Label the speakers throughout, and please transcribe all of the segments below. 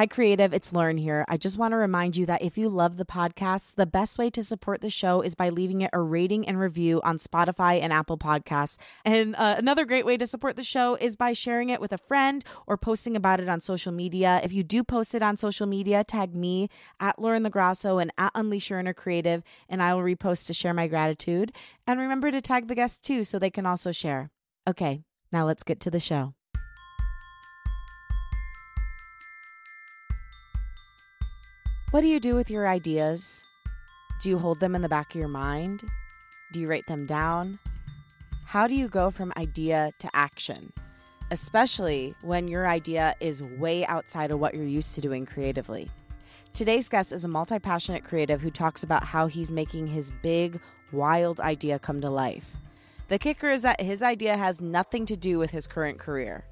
Speaker 1: Hi, Creative. It's Lauren here. I just want to remind you that if you love the podcast, the best way to support the show is by leaving it a rating and review on Spotify and Apple Podcasts. And uh, another great way to support the show is by sharing it with a friend or posting about it on social media. If you do post it on social media, tag me at Lauren LoGrasso and at Unleash Your Inner Creative, and I will repost to share my gratitude. And remember to tag the guests too so they can also share. Okay, now let's get to the show. What do you do with your ideas? Do you hold them in the back of your mind? Do you write them down? How do you go from idea to action, especially when your idea is way outside of what you're used to doing creatively? Today's guest is a multi passionate creative who talks about how he's making his big, wild idea come to life. The kicker is that his idea has nothing to do with his current career.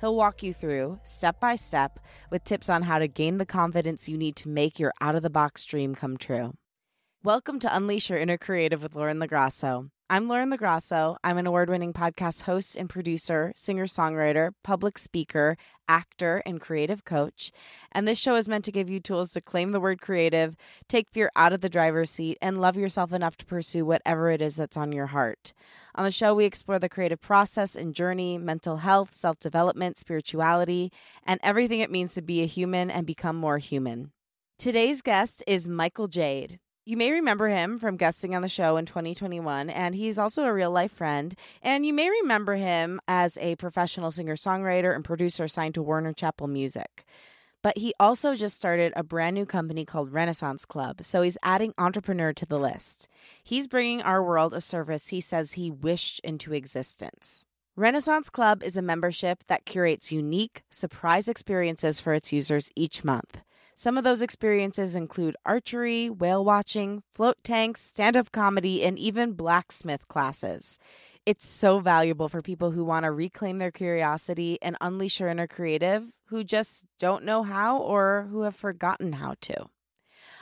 Speaker 1: He'll walk you through, step by step, with tips on how to gain the confidence you need to make your out of the box dream come true. Welcome to Unleash Your Inner Creative with Lauren LoGrasso. I'm Lauren LoGrasso. I'm an award winning podcast host and producer, singer songwriter, public speaker, actor, and creative coach. And this show is meant to give you tools to claim the word creative, take fear out of the driver's seat, and love yourself enough to pursue whatever it is that's on your heart. On the show, we explore the creative process and journey, mental health, self development, spirituality, and everything it means to be a human and become more human. Today's guest is Michael Jade. You may remember him from guesting on the show in 2021, and he's also a real life friend. And you may remember him as a professional singer songwriter and producer signed to Warner Chappell Music. But he also just started a brand new company called Renaissance Club, so he's adding entrepreneur to the list. He's bringing our world a service he says he wished into existence. Renaissance Club is a membership that curates unique, surprise experiences for its users each month. Some of those experiences include archery, whale watching, float tanks, stand up comedy, and even blacksmith classes. It's so valuable for people who want to reclaim their curiosity and unleash their inner creative who just don't know how or who have forgotten how to.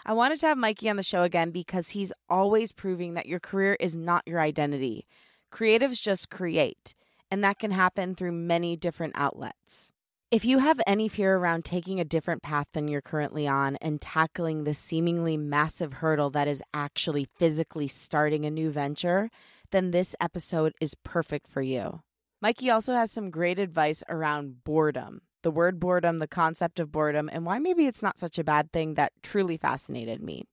Speaker 1: I wanted to have Mikey on the show again because he's always proving that your career is not your identity. Creatives just create, and that can happen through many different outlets. If you have any fear around taking a different path than you're currently on and tackling the seemingly massive hurdle that is actually physically starting a new venture, then this episode is perfect for you. Mikey also has some great advice around boredom, the word boredom, the concept of boredom, and why maybe it's not such a bad thing that truly fascinated me.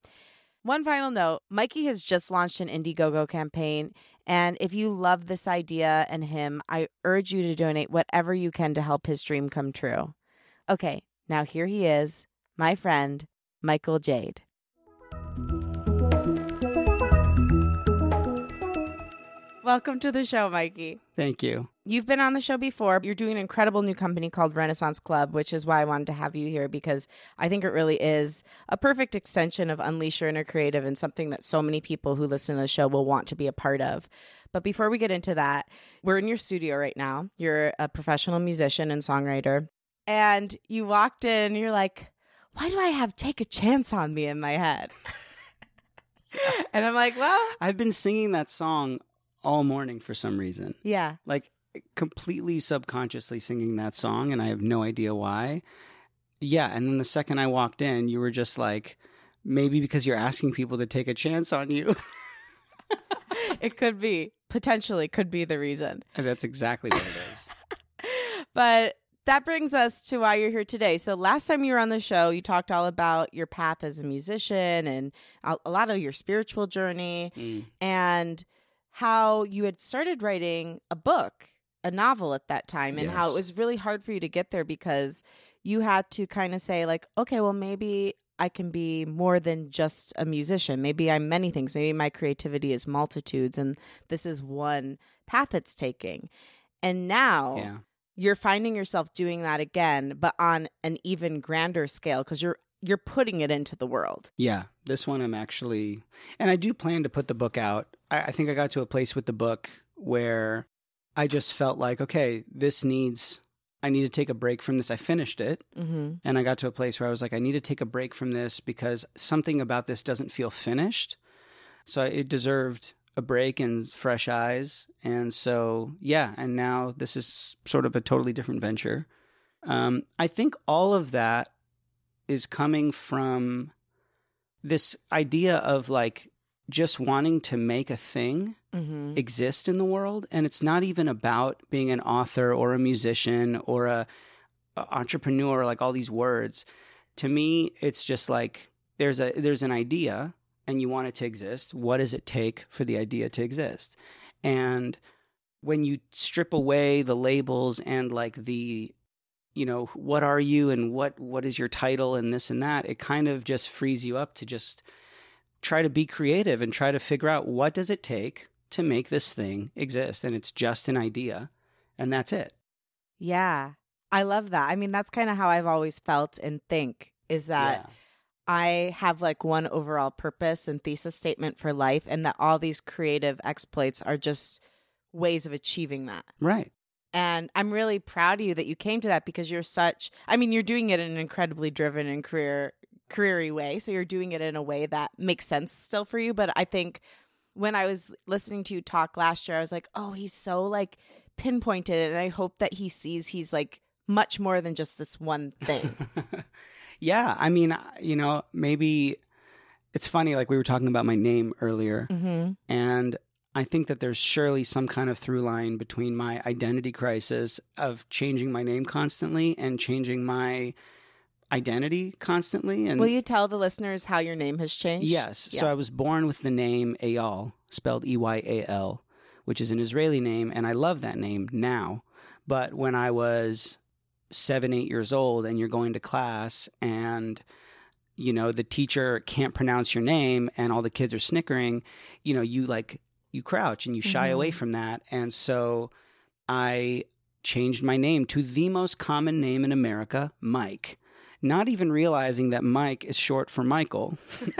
Speaker 1: One final note Mikey has just launched an Indiegogo campaign. And if you love this idea and him, I urge you to donate whatever you can to help his dream come true. Okay, now here he is, my friend, Michael Jade. Welcome to the show, Mikey.
Speaker 2: Thank you.
Speaker 1: You've been on the show before. You're doing an incredible new company called Renaissance Club, which is why I wanted to have you here because I think it really is a perfect extension of Unleash Your Inner Creative and something that so many people who listen to the show will want to be a part of. But before we get into that, we're in your studio right now. You're a professional musician and songwriter. And you walked in, you're like, why do I have Take a Chance on Me in my head? and I'm like, well,
Speaker 2: I've been singing that song all morning for some reason.
Speaker 1: yeah.
Speaker 2: Like completely subconsciously singing that song, and I have no idea why. Yeah, and then the second I walked in, you were just like, maybe because you're asking people to take a chance on you.
Speaker 1: it could be potentially could be the reason
Speaker 2: And That's exactly what it is.
Speaker 1: but that brings us to why you're here today so last time you were on the show you talked all about your path as a musician and a, lot of your spiritual journey
Speaker 2: Mm.
Speaker 1: and how you had started writing a book a novel at that time and how it was really hard for you to get there because you had to kind of say like okay well maybe I can be more than just a musician. Maybe I'm many things. Maybe my creativity is multitudes, and this is one path it's taking. And now
Speaker 2: Yeah.
Speaker 1: you're finding yourself doing that again, but on an even grander scale because you're you're putting it into the world.
Speaker 2: Yeah, this one I'm actually, and I do plan to put the book out. I, I think I got to a place with the book where I just felt like, okay, this needs, I need to take a break from this. I finished it,
Speaker 1: Mm-hmm.
Speaker 2: and I got to a place where I was like, I need to take a break from this because something about this doesn't feel finished. So it deserved a break and fresh eyes. And so, yeah, and now this is sort of a totally different venture. Um, I think all of that is coming from this idea of like just wanting to make a thing
Speaker 1: Mm-hmm.
Speaker 2: exist in the world and it's not even about being an author or a musician or a, a entrepreneur like all these words. To me it's just like there's a there's an idea and you want it to exist. What does it take for the idea to exist? And when you strip away the labels and like the you know what are you and what what is your title and this and that it kind of just frees you up to just try to be creative and try to figure out what does it take to make this thing exist and it's just an idea and that's it
Speaker 1: Yeah. I love that. I mean, that's kind of how I've always felt and think is that I have like one overall purpose and thesis statement for life, and that all these creative exploits are just ways of achieving that.
Speaker 2: right
Speaker 1: And I'm really proud of you that you came to that because you're such, I mean, you're doing it in an incredibly driven and career, careery way. So you're doing it in a way that makes sense still for you. But I think when I was listening to you talk last year, I was like, oh, he's so like pinpointed. And I hope that he sees he's like much more than just this one thing.
Speaker 2: yeah i mean you know maybe it's funny like we were talking about my name earlier
Speaker 1: mm-hmm.
Speaker 2: and i think that there's surely some kind of through line between my identity crisis of changing my name constantly and changing my identity constantly and
Speaker 1: Will you tell the listeners how your name has changed?
Speaker 2: Yes. So I was born with the name Eyal, spelled E Y A L, which is an Israeli name, and I love that name now. But when I was seven, eight years old, and you're going to class, and you know the teacher can't pronounce your name, and all the kids are snickering, you know, you like you crouch and you shy
Speaker 1: Mhm.
Speaker 2: away from that, and so I changed my name to the most common name in America, Mike. Not even realizing that Mike is short for Michael.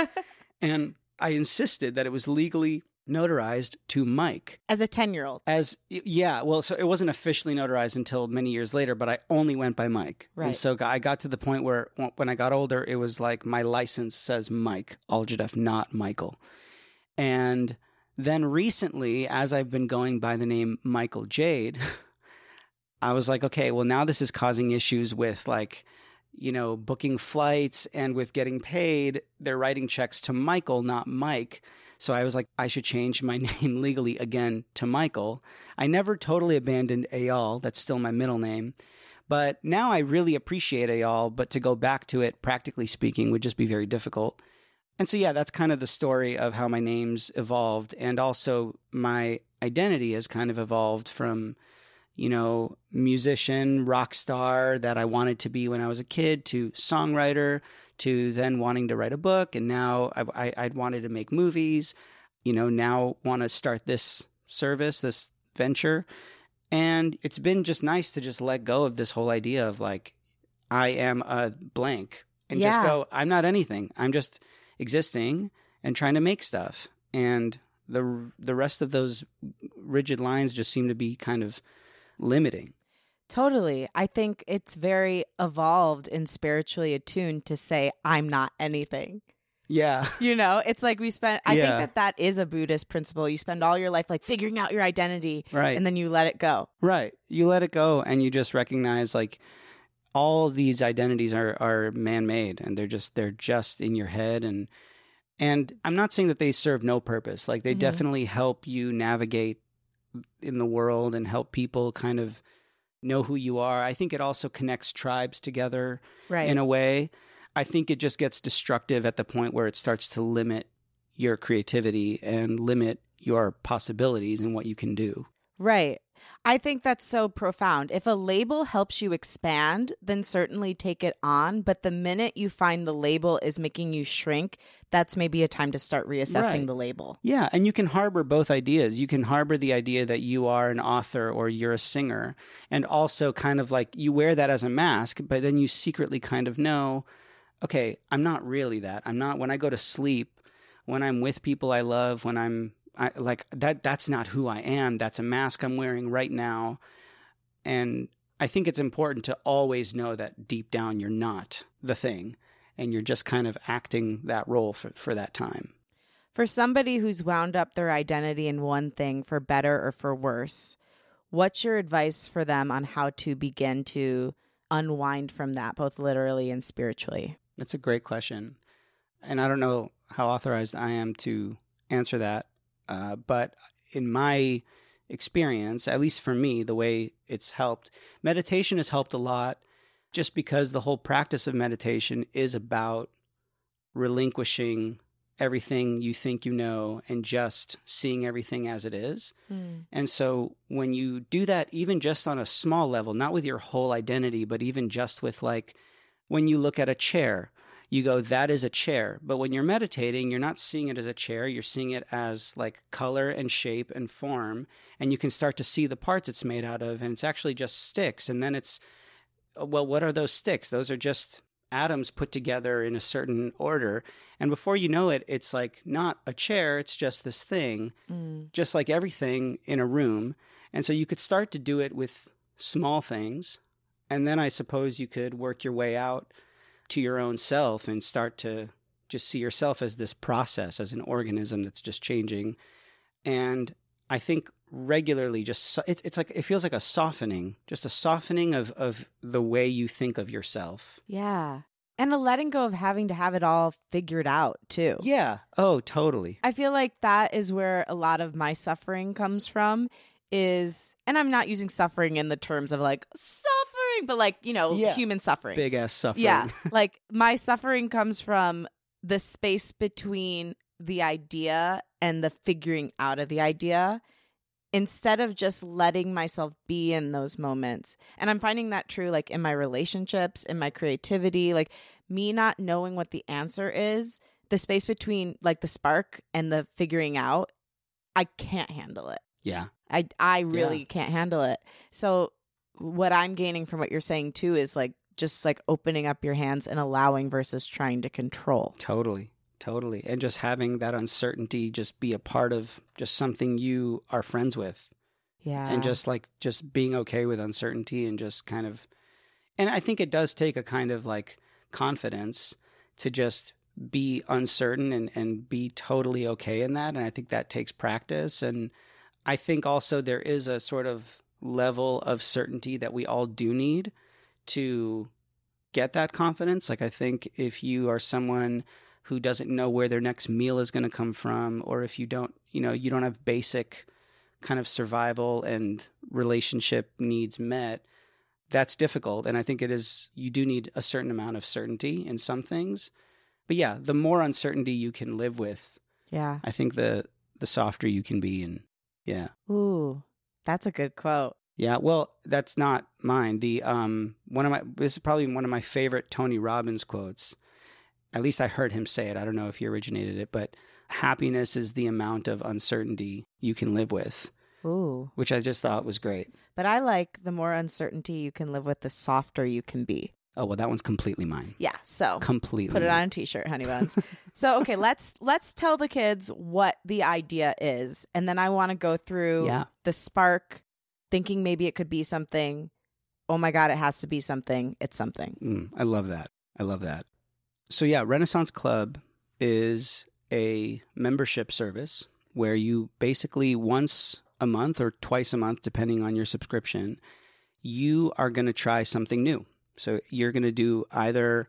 Speaker 2: and I insisted that it was legally notarized to Mike.
Speaker 1: As a 10 year old.
Speaker 2: As yeah, well, so it wasn't officially notarized until many years later, but I only went by Mike.
Speaker 1: Right.
Speaker 2: And so I got to the point where when I got older, it was like my license says Mike Algidef, not Michael. And then recently, as I've been going by the name Michael Jade, I was like, okay, well, now this is causing issues with like, you know, booking flights and with getting paid. They're writing checks to Michael, not Mike. So I was like, I should change my name legally again to Michael. I never totally abandoned Eyal. That's still my middle name. But now I really appreciate Eyal, but to go back to it, practically speaking, would just be very difficult. And so, yeah, that's kind of the story of how my name's evolved. And also, my identity has kind of evolved from, you know, musician, rock star that I wanted to be when I was a kid to songwriter to then wanting to write a book. And now I, I, I'd wanted to make movies, you know, now want to start this service, this venture. And it's been just nice to just let go of this whole idea of like, I am a blank and just go, I'm not anything. I'm just existing and trying to make stuff. And the the rest of those rigid lines just seem to be kind of limiting.
Speaker 1: Totally. I think it's very evolved and spiritually attuned to say, I'm not anything.
Speaker 2: Yeah.
Speaker 1: You know, it's like we spend, I
Speaker 2: Yeah.
Speaker 1: think that that is a Buddhist principle. You spend all your life like figuring out your identity
Speaker 2: Right.
Speaker 1: and then you let it go.
Speaker 2: Right. You let it go and you just recognize like all these identities are are man-made and they're just they're just in your head and and I'm not saying that they serve no purpose. Like they
Speaker 1: Mhm.
Speaker 2: definitely help you navigate in the world and help people kind of know who you are. I think it also connects tribes together
Speaker 1: Right.
Speaker 2: in a way. I think it just gets destructive at the point where it starts to limit your creativity and limit your possibilities and what you can do.
Speaker 1: Right. I think that's so profound. If a label helps you expand, then certainly take it on. But the minute you find the label is making you shrink, that's maybe a time to start reassessing
Speaker 2: Right.
Speaker 1: the label.
Speaker 2: Yeah, and you can harbor both ideas. You can harbor the idea that you are an author or you're a singer, and also kind of like you wear that as a mask, but then you secretly kind of know, okay, I'm not really that. I'm not when I go to sleep, when I'm with people I love, when I'm I, like that that's not who I am. That's a mask I'm wearing right now. And I think it's important to always know that deep down you're not the thing and you're just kind of acting that role for, for that time.
Speaker 1: For somebody who's wound up their identity in one thing for better or for worse, what's your advice for them on how to begin to unwind from that, both literally and spiritually?
Speaker 2: That's a great question. And I don't know how authorized I am to answer that. Uh, but in my experience, at least for me, the way it's helped, meditation has helped a lot just because the whole practice of meditation is about relinquishing everything you think you know and just seeing everything as it is.
Speaker 1: Mm.
Speaker 2: And so when you do that, even just on a small level, not with your whole identity, but even just with like when you look at a chair, you go, that is a chair. But when you're meditating, you're not seeing it as a chair. You're seeing it as like color and shape and form. And you can start to see the parts it's made out of. And it's actually just sticks. And then it's, well, what are those sticks? Those are just atoms put together in a certain order. And before you know it, it's like not a chair, it's just this thing,
Speaker 1: Mm.
Speaker 2: just like everything in a room. And so you could start to do it with small things. And then I suppose you could work your way out to your own self and start to just see yourself as this process, as an organism that's just changing. And I think regularly just so- it's it's like it feels like a softening, just a softening of of the way you think of yourself.
Speaker 1: Yeah. And a letting go of having to have it all figured out, too.
Speaker 2: Yeah. Oh, totally.
Speaker 1: I feel like that is where a lot of my suffering comes from is and I'm not using suffering in the terms of like suffering but like, you know,
Speaker 2: Yeah.
Speaker 1: human suffering.
Speaker 2: Big ass suffering.
Speaker 1: Yeah. like my suffering comes from the space between the idea and the figuring out of the idea instead of just letting myself be in those moments. And I'm finding that true like in my relationships, in my creativity, like me not knowing what the answer is, the space between like the spark and the figuring out, I can't handle it.
Speaker 2: yeah.
Speaker 1: I I really can't handle it. So what I'm gaining from what you're saying too is like just like opening up your hands and allowing versus trying to control.
Speaker 2: Totally. Totally. And just having that uncertainty just be a part of just something you are friends with.
Speaker 1: Yeah.
Speaker 2: and just like just being okay with uncertainty and just kind of and i think it does take a kind of like confidence to just be uncertain and and be totally okay in that and i think that takes practice and i think also there is a sort of level of certainty that we all do need to get that confidence like i think if you are someone who doesn't know where their next meal is going to come from or if you don't you know you don't have basic kind of survival and relationship needs met, that's difficult. And I think it is, you do need a certain amount of certainty in some things. But yeah, the more uncertainty you can live with,
Speaker 1: yeah.
Speaker 2: I think the, the softer you can be. And yeah.
Speaker 1: Ooh, that's a good quote.
Speaker 2: Yeah. Well, that's not mine. The, um, one of my, this is probably one of my favorite Tony Robbins quotes. At least I heard him say it. I don't know if he originated it, but happiness is the amount of uncertainty you can live with,
Speaker 1: Ooh.
Speaker 2: which I just thought was great.
Speaker 1: But I like the more uncertainty you can live with, the softer you can be.
Speaker 2: Oh well, that one's completely mine.
Speaker 1: Yeah. So
Speaker 2: Completely.
Speaker 1: put it on a t-shirt, honey buns. so okay, let's let's tell the kids what the idea is. And then I want to go through
Speaker 2: Yeah.
Speaker 1: the spark, thinking maybe it could be something. Oh my God, it has to be something. It's something.
Speaker 2: Mm, I love that. I love that. So yeah, Renaissance Club is a membership service where you basically once a month or twice a month, depending on your subscription, you are going to try something new. So you're going to do either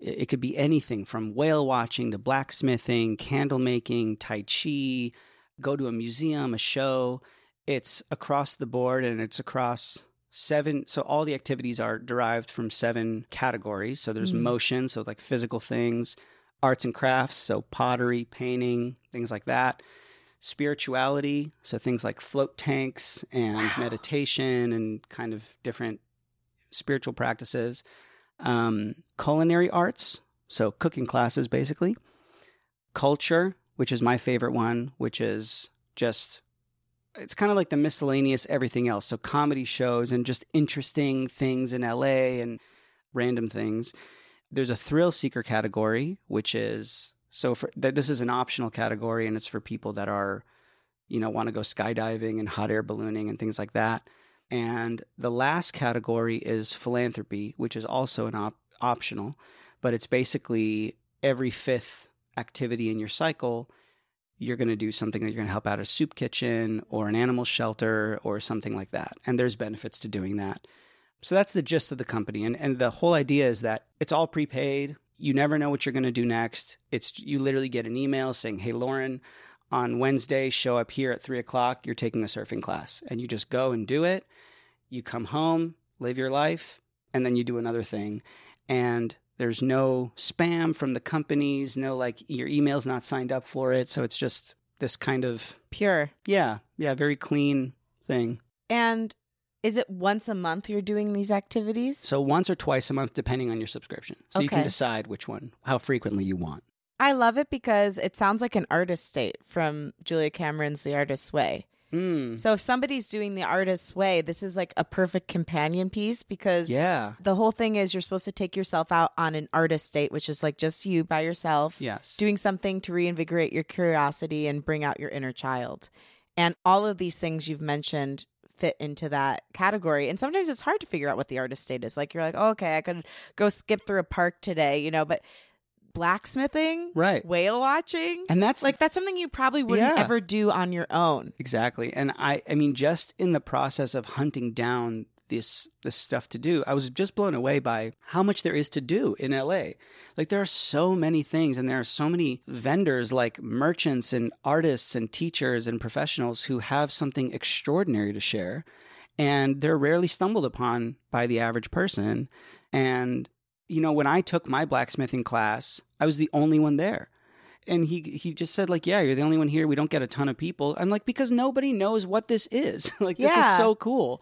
Speaker 2: it could be anything from whale watching to blacksmithing, candle making, tai chi, go to a museum, a show. It's across the board and it's across seven. So all the activities are derived from seven categories. So there's
Speaker 1: Mhm.
Speaker 2: motion, so like physical things, arts and crafts, so pottery, painting, things like that. Spirituality, so things like float tanks and
Speaker 1: Wow.
Speaker 2: meditation and kind of different spiritual practices. Um, culinary arts, so cooking classes basically. Culture, which is my favorite one, which is just it's kind of like the miscellaneous everything else. So comedy shows and just interesting things in LA and random things. There's a thrill seeker category, which is so for th- this is an optional category and it's for people that are you know want to go skydiving and hot air ballooning and things like that. And the last category is philanthropy, which is also an op- optional, but it's basically every fifth activity in your cycle you're going to do something that you're going to help out a soup kitchen or an animal shelter or something like that. And there's benefits to doing that. So that's the gist of the company. And, and the whole idea is that it's all prepaid. You never know what you're going to do next. It's you literally get an email saying, Hey, Lauren, on Wednesday, show up here at three o'clock. You're taking a surfing class. And you just go and do it. You come home, live your life, and then you do another thing. And there's no spam from the companies, no like your email's not signed up for it. So it's just this kind of,
Speaker 1: Pure.
Speaker 2: yeah, yeah, very clean thing.
Speaker 1: And is it once a month you're doing these activities?
Speaker 2: So once or twice a month, depending on your subscription. So you can decide which one, how frequently you want.
Speaker 1: I love it because it sounds like an artist date from Julia Cameron's The Artist's Way.
Speaker 2: Mm.
Speaker 1: So if somebody's doing The Artist's Way, this is like a perfect companion piece because
Speaker 2: Yeah.
Speaker 1: the whole thing is you're supposed to take yourself out on an artist date, which is like just you by yourself.
Speaker 2: Yes.
Speaker 1: doing something to reinvigorate your curiosity and bring out your inner child. And all of these things you've mentioned fit into that category. And sometimes it's hard to figure out what the artist date is. Like you're like, oh, okay, I could go skip through a park today, you know, but blacksmithing,
Speaker 2: Right.
Speaker 1: whale watching,
Speaker 2: And that's
Speaker 1: like that's something you probably wouldn't
Speaker 2: Yeah.
Speaker 1: ever do on your own.
Speaker 2: Exactly. And I I mean just in the process of hunting down this this stuff to do, I was just blown away by how much there is to do in LA. Like there are so many things and there are so many vendors like merchants and artists and teachers and professionals who have something extraordinary to share and they're rarely stumbled upon by the average person. And you know, when I took my blacksmithing class, I was the only one there. And he he just said like yeah you're the only one here. We don't get a ton of people. I'm like because nobody knows what this is. Like this is so cool.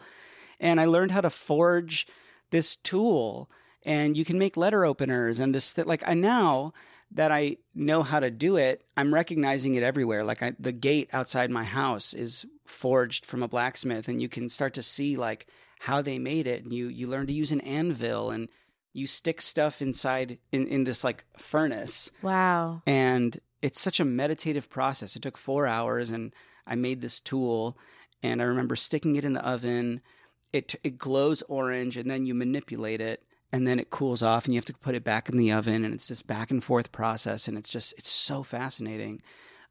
Speaker 2: And i learned how to forge this tool and you can make letter openers and this th- like i now that i know how to do it i'm recognizing it everywhere. Like I, the gate outside my house is forged from a blacksmith and you can start to see like how they made it and you you learn to use an anvil and you stick stuff inside in, in this like furnace
Speaker 1: Wow.
Speaker 2: and it's such a meditative process. It took four hours, and I made this tool. And I remember sticking it in the oven. It it glows orange, and then you manipulate it, and then it cools off, and you have to put it back in the oven. And it's this back and forth process, and it's just it's so fascinating.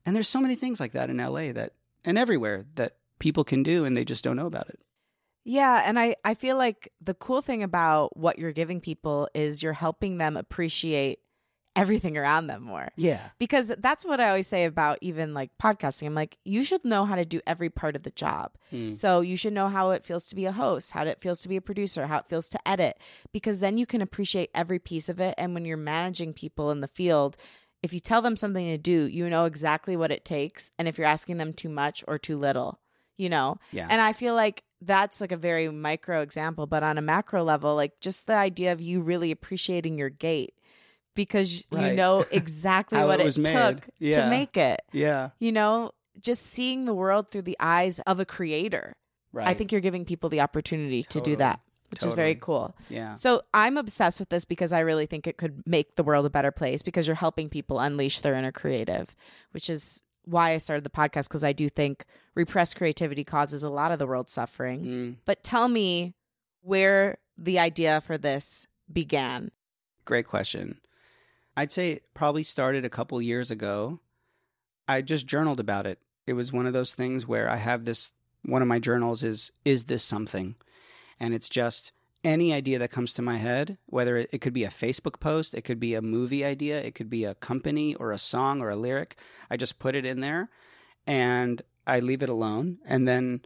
Speaker 2: And there's so many things like that in LA that and everywhere that people can do, and they just don't know about it.
Speaker 1: Yeah, and I I feel like the cool thing about what you're giving people is you're helping them appreciate everything around them more.
Speaker 2: Yeah,
Speaker 1: because that's what I always say about even like podcasting. I'm like, you should know how to do every part of the job.
Speaker 2: Mm.
Speaker 1: So you should know how it feels to be a host, how it feels to be a producer, how it feels to edit, because then you can appreciate every piece of it. And when you're managing people in the field, if you tell them something to do, you know exactly what it takes. And if you're asking them too much or too little, you know?
Speaker 2: yeah,
Speaker 1: And I feel like that's like a very micro example, but on a macro level, like just the idea of you really appreciating your gate because you know exactly what
Speaker 2: it
Speaker 1: it, took
Speaker 2: Yeah.
Speaker 1: to make it.
Speaker 2: yeah.
Speaker 1: You know, just seeing the world through the eyes of a creator.
Speaker 2: Right.
Speaker 1: I think you're giving people the opportunity to do that, which is very cool.
Speaker 2: yeah.
Speaker 1: So I'm obsessed with this because I really think it could make the world a better place because you're helping people unleash their inner creative, which is why I started the podcast because I do think repressed creativity causes a lot of the world's suffering.
Speaker 2: Mm.
Speaker 1: But tell me where the idea for this began.
Speaker 2: Great question. I'd say it probably started a couple years ago. I just journaled about it. It was one of those things where I have this one of my journals is is this something? And it's just any idea that comes to my head, whether it, it could be a Facebook post, it could be a movie idea, it could be a company or a song or a lyric. I just put it in there and I leave it alone. And then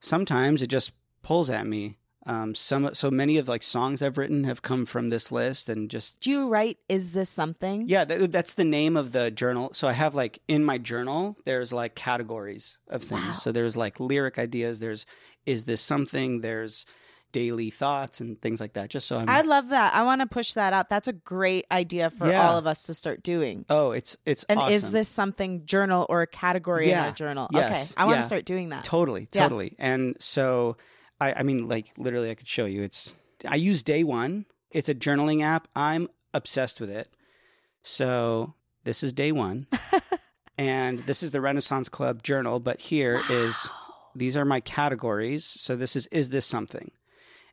Speaker 2: sometimes it just pulls at me. Um, some so many of like songs I've written have come from this list, and just
Speaker 1: Do you write, is this something?
Speaker 2: yeah, th- that's the name of the journal. So I have like in my journal, there's like categories of things.
Speaker 1: Wow.
Speaker 2: So there's like lyric ideas. There's is this something? There's daily thoughts and things like that. Just so I'm.
Speaker 1: I love that. I want to push that out. That's a great idea for
Speaker 2: Yeah.
Speaker 1: all of us to start doing.
Speaker 2: oh, it's it's
Speaker 1: And is this something journal or a category in
Speaker 2: Yeah.
Speaker 1: our journal?
Speaker 2: Yes.
Speaker 1: Okay. I want
Speaker 2: Yeah.
Speaker 1: to start doing that.
Speaker 2: Totally,
Speaker 1: Yeah.
Speaker 2: totally. And so, I, I mean, like literally, I could show you. It's I use Day One. It's a journaling app. I'm obsessed with it. So this is Day One, and this is the Renaissance Club journal. But here is these are my categories. So this is is this something,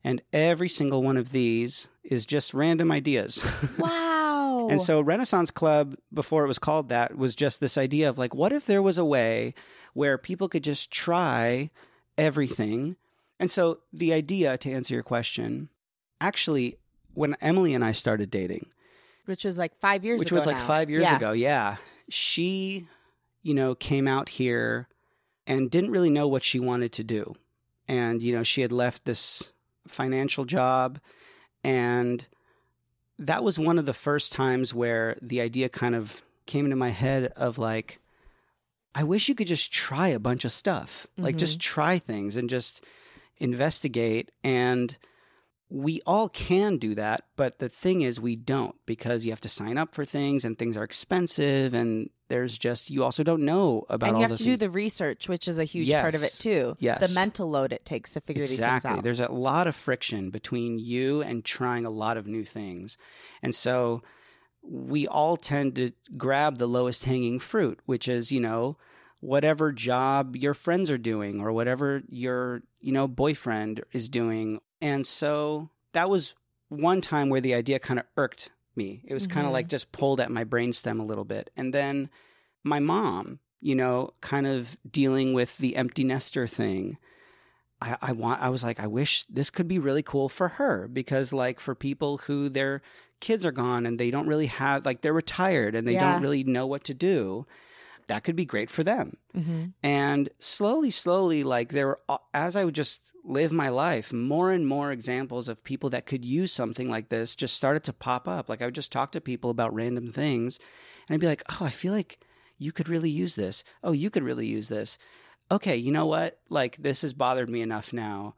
Speaker 2: and every single one of these is just random ideas.
Speaker 1: Wow.
Speaker 2: And so Renaissance Club, before it was called that, was just this idea of like, what if there was a way where people could just try everything? And so the idea, to answer your question, actually, when Emily and I started dating,
Speaker 1: which was like five years
Speaker 2: which
Speaker 1: ago.
Speaker 2: was like
Speaker 1: now.
Speaker 2: five years
Speaker 1: Yeah.
Speaker 2: ago, yeah, she, you know, came out here and didn't really know what she wanted to do. And, you know, she had left this financial job and that was one of the first times where the idea kind of came into my head of like, I wish you could just try a bunch of stuff, like just mm-hmm. try things and just investigate. And we all can do that. But the thing is, we don't because you have to sign up for things and things are expensive. And there's just, you also don't know about
Speaker 1: and
Speaker 2: all
Speaker 1: you have to
Speaker 2: things.
Speaker 1: do the research, which is a huge part of it too.
Speaker 2: Yes.
Speaker 1: The mental load it takes to figure these things out.
Speaker 2: There's a lot of friction between you and trying a lot of new things. And so we all tend to grab the lowest hanging fruit, which is, you know, whatever job your friends are doing or whatever your, you know, boyfriend is doing. And so that was one time where the idea kind of irked me. It was kind
Speaker 1: Mhm.
Speaker 2: of like just pulled at my brainstem a little bit. And then my mom, you know, kind of dealing with the empty nester thing. I, I want I was like, I wish this could be really cool for her because like for people who their kids are gone and they don't really have like they're retired and they
Speaker 1: Yeah.
Speaker 2: don't really know what to do, that could be great for them.
Speaker 1: hmm
Speaker 2: And slowly, slowly, like there were, uh, as I would just live my life, more and more examples of people that could use something like this just started to pop up. Like I would just talk to people about random things and I'd be like, oh, I feel like you could really use this. Oh, you could really use this. Okay, you know what? Like this has bothered me enough now.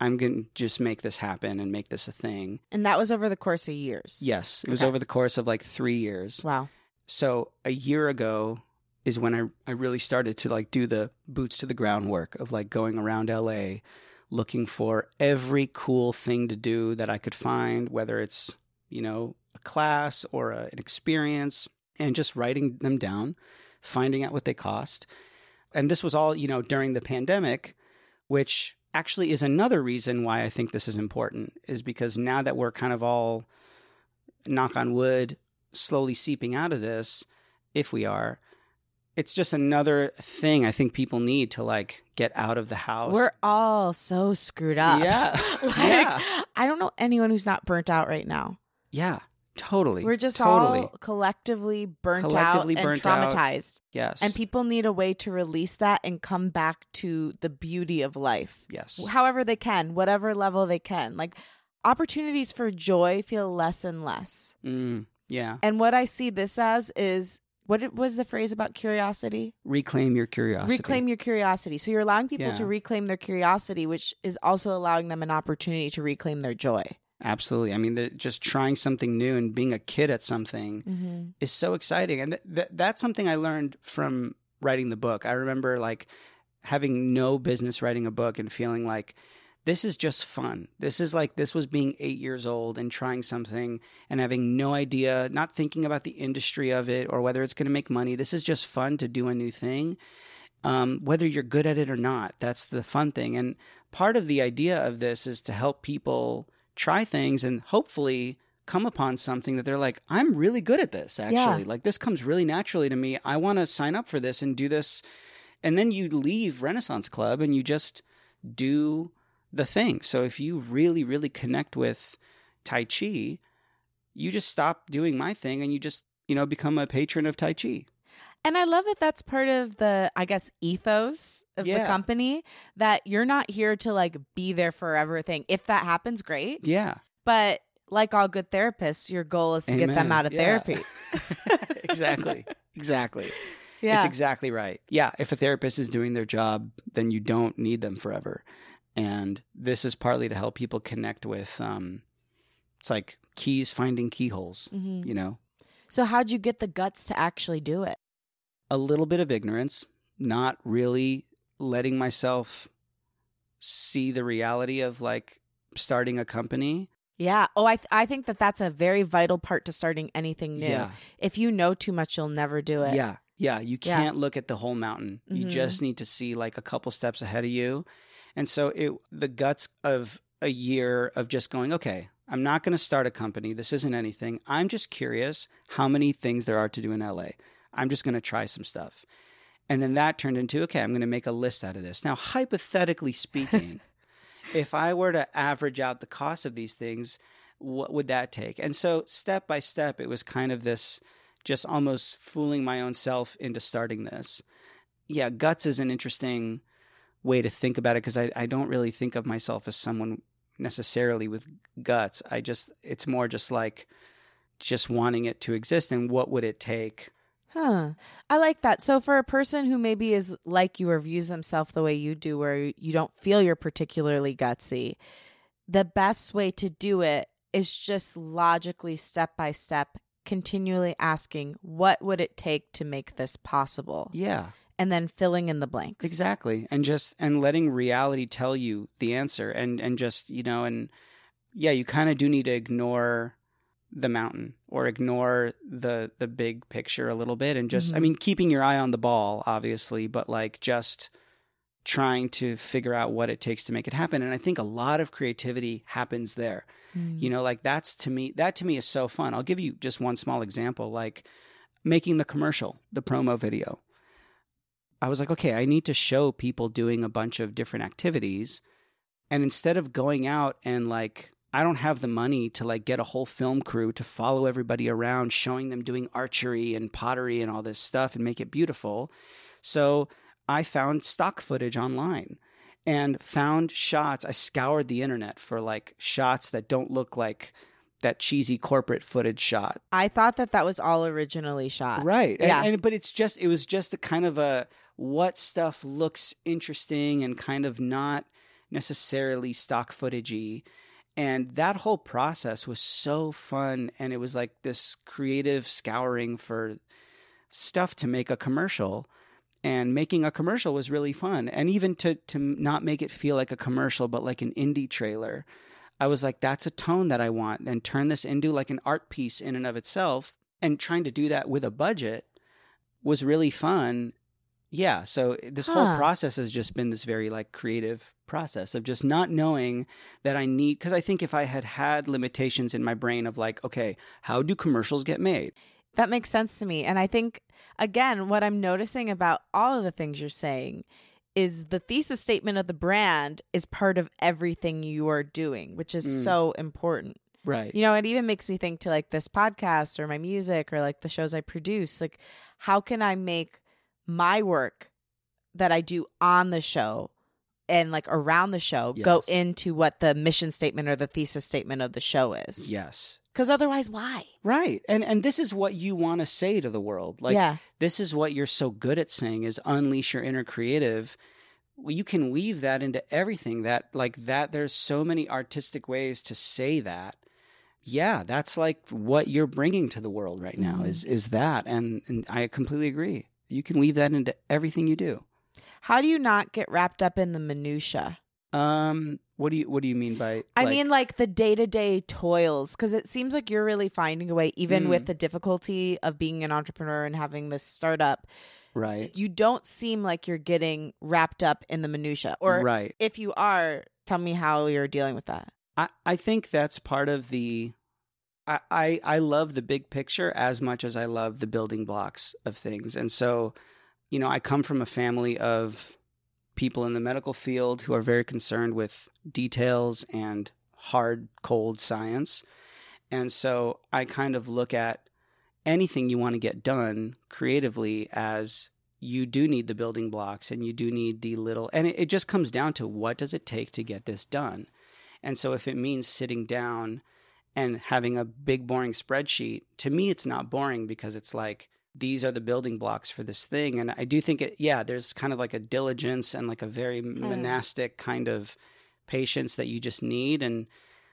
Speaker 2: I'm going to just make this happen and make this a thing.
Speaker 1: And that was over the course of years.
Speaker 2: Yes, it was over the course of like three years.
Speaker 1: Wow.
Speaker 2: So a year ago is when I, I really started to like do the boots to the ground work of like going around LA looking for every cool thing to do that I could find, whether it's, you know, a class or a, an experience, and just writing them down, finding out what they cost. And this was all, you know, during the pandemic, which actually is another reason why I think this is important, is because now that we're kind of all, knock on wood, slowly seeping out of this, if we are, it's just another thing I think people need to like get out of the house.
Speaker 1: We're all so screwed up.
Speaker 2: Yeah.
Speaker 1: like,
Speaker 2: Yeah.
Speaker 1: I don't know anyone who's not burnt out right now.
Speaker 2: yeah, totally.
Speaker 1: We're just
Speaker 2: totally.
Speaker 1: all collectively burnt
Speaker 2: Collectively
Speaker 1: out
Speaker 2: burnt
Speaker 1: and
Speaker 2: out.
Speaker 1: traumatized.
Speaker 2: yes.
Speaker 1: And people need a way to release that and come back to the beauty of life.
Speaker 2: yes.
Speaker 1: However they can, whatever level they can. Like opportunities for joy feel less and less.
Speaker 2: Mm, yeah.
Speaker 1: And what I see this as is what was the phrase about curiosity?
Speaker 2: Reclaim your curiosity.
Speaker 1: Reclaim your curiosity. So you're allowing people to reclaim their curiosity, which is also allowing them an opportunity to reclaim their joy.
Speaker 2: Absolutely. I mean, just trying something new and being a kid at something
Speaker 1: Mm-hmm.
Speaker 2: is so exciting. And th- th- that's something I learned from writing the book. I remember like having no business writing a book and feeling like this is just fun. This is like this was being 8 years old and trying something and having no idea, not thinking about the industry of it or whether it's going to make money. This is just fun to do a new thing. Um, whether you're good at it or not, that's the fun thing. And part of the idea of this is to help people try things and hopefully come upon something that they're like, I'm really good at this, actually. Like, this comes really naturally to me. I want to sign up for this and do this. And then you leave Renaissance Club and you just do the thing. So if you really, really connect with Tai Chi, you just stop doing my thing and you just, you know, become a patron of Tai Chi.
Speaker 1: And I love that that's part of the, I guess, ethos of the company that you're not here to like be there forever thing. If that happens, great.
Speaker 2: Yeah.
Speaker 1: But like all good therapists, your goal is to get them out of
Speaker 2: Yeah.
Speaker 1: therapy.
Speaker 2: exactly. Exactly.
Speaker 1: Yeah.
Speaker 2: It's exactly right. Yeah. If a therapist is doing their job, then you don't need them forever. And this is partly to help people connect with, um, it's like keys finding keyholes,
Speaker 1: Mhm.
Speaker 2: you know?
Speaker 1: So, how'd you get the guts to actually do it?
Speaker 2: A little bit of ignorance, not really letting myself see the reality of like starting a company.
Speaker 1: Yeah. Oh, I th- I think that that's a very vital part to starting anything new.
Speaker 2: Yeah.
Speaker 1: If you know too much, you'll never do it.
Speaker 2: Yeah. Yeah. You can't look at the whole mountain. You
Speaker 1: Mhm.
Speaker 2: just need to see like a couple steps ahead of you. And so it the guts of a year of just going, okay, I'm not going to start a company. This isn't anything. I'm just curious how many things there are to do in LA. I'm just going to try some stuff. And then that turned into okay, I'm going to make a list out of this. Now, hypothetically speaking, if I were to average out the cost of these things, what would that take? And so, step by step, it was kind of this just almost fooling my own self into starting this. Yeah, guts is an interesting way to think about it because I, I don't really think of myself as someone necessarily with guts. I just, it's more just like just wanting it to exist and what would it take?
Speaker 1: Huh. I like that. So for a person who maybe is like you or views themselves the way you do, where you don't feel you're particularly gutsy, the best way to do it is just logically step by step continually asking what would it take to make this possible
Speaker 2: Yeah,
Speaker 1: and then filling in the blanks
Speaker 2: exactly. And just, and letting reality tell you the answer and, and just, you know, and yeah, you kind of do need to ignore the mountain or ignore the the big picture a little bit and just I
Speaker 1: Mhm.
Speaker 2: mean keeping your eye on the ball obviously but like just trying to figure out what it takes to make it happen and I think a lot of creativity happens there.
Speaker 1: Mm.
Speaker 2: You know like that's to me that to me is so fun. I'll give you just one small example like making the commercial, the promo video. I was like okay, I need to show people doing a bunch of different activities and instead of going out and like I don't have the money to like get a whole film crew to follow everybody around showing them doing archery and pottery and all this stuff and make it beautiful. So I found stock footage online and found shots. I scoured the internet for like shots that don't look like that cheesy corporate footage shot.
Speaker 1: I thought that that was all originally shot.
Speaker 2: Right. And,
Speaker 1: Yeah.
Speaker 2: and but it's just it was just a kind of a what stuff looks interesting and kind of not necessarily stock footagey. And that whole process was so fun and it was like this creative scouring for stuff to make a commercial. And making a commercial was really fun. And even to to not make it feel like a commercial but like an indie trailer. I was like that's a tone that I want and turn this into like an art piece in and of itself and trying to do that with a budget was really fun. Yeah, so this whole process has just been this very like creative process of just not knowing that I need because I think if I had had limitations in my brain of like, okay, how do commercials get made?
Speaker 1: That makes sense to me. And I think, again, what I'm noticing about all of the things you're saying is the thesis statement of the brand is part of everything you are doing, which is
Speaker 2: Mm.
Speaker 1: so important.
Speaker 2: Right.
Speaker 1: You know, it even makes me think to like this podcast or my music or like the shows I produce. Like, how can I make my work that I do on the show and like around the show go into what the mission statement or the thesis statement of the show is?
Speaker 2: Yes.
Speaker 1: Because otherwise, why?
Speaker 2: Right. And and this is what you want to say to the world. Like
Speaker 1: yeah.
Speaker 2: this is what you're so good at saying is unleash your inner creative well, you can weave that into everything that like that there's so many artistic ways to say that yeah that's like what you're bringing to the world right now
Speaker 1: Mhm.
Speaker 2: is is that and and i completely agree you can weave that into everything you do
Speaker 1: How do you not get wrapped up in the minutia?
Speaker 2: um what do you what do you mean by
Speaker 1: I mean, like the day to day toils, because it seems like you're really finding a way, even
Speaker 2: Mm.
Speaker 1: with the difficulty of being an entrepreneur and having this startup.
Speaker 2: right
Speaker 1: You don't seem like you're getting wrapped up in the minutia. Or
Speaker 2: right
Speaker 1: if you are, tell me how you're dealing with that.
Speaker 2: I, I think that's part of the I, I love the big picture as much as I love the building blocks of things. And so, you know, I come from a family of people in the medical field who are very concerned with details and hard, cold science. And so I kind of look at anything you want to get done creatively as you do need the building blocks and you do need the little and it, it just comes down to what does it take to get this done and so if it means sitting down and having a big boring spreadsheet, to me it's not boring because it's like these are the building blocks for this thing. And I do think it yeah, there's kind of like a diligence and like a very hmm. monastic kind of patience that you just need and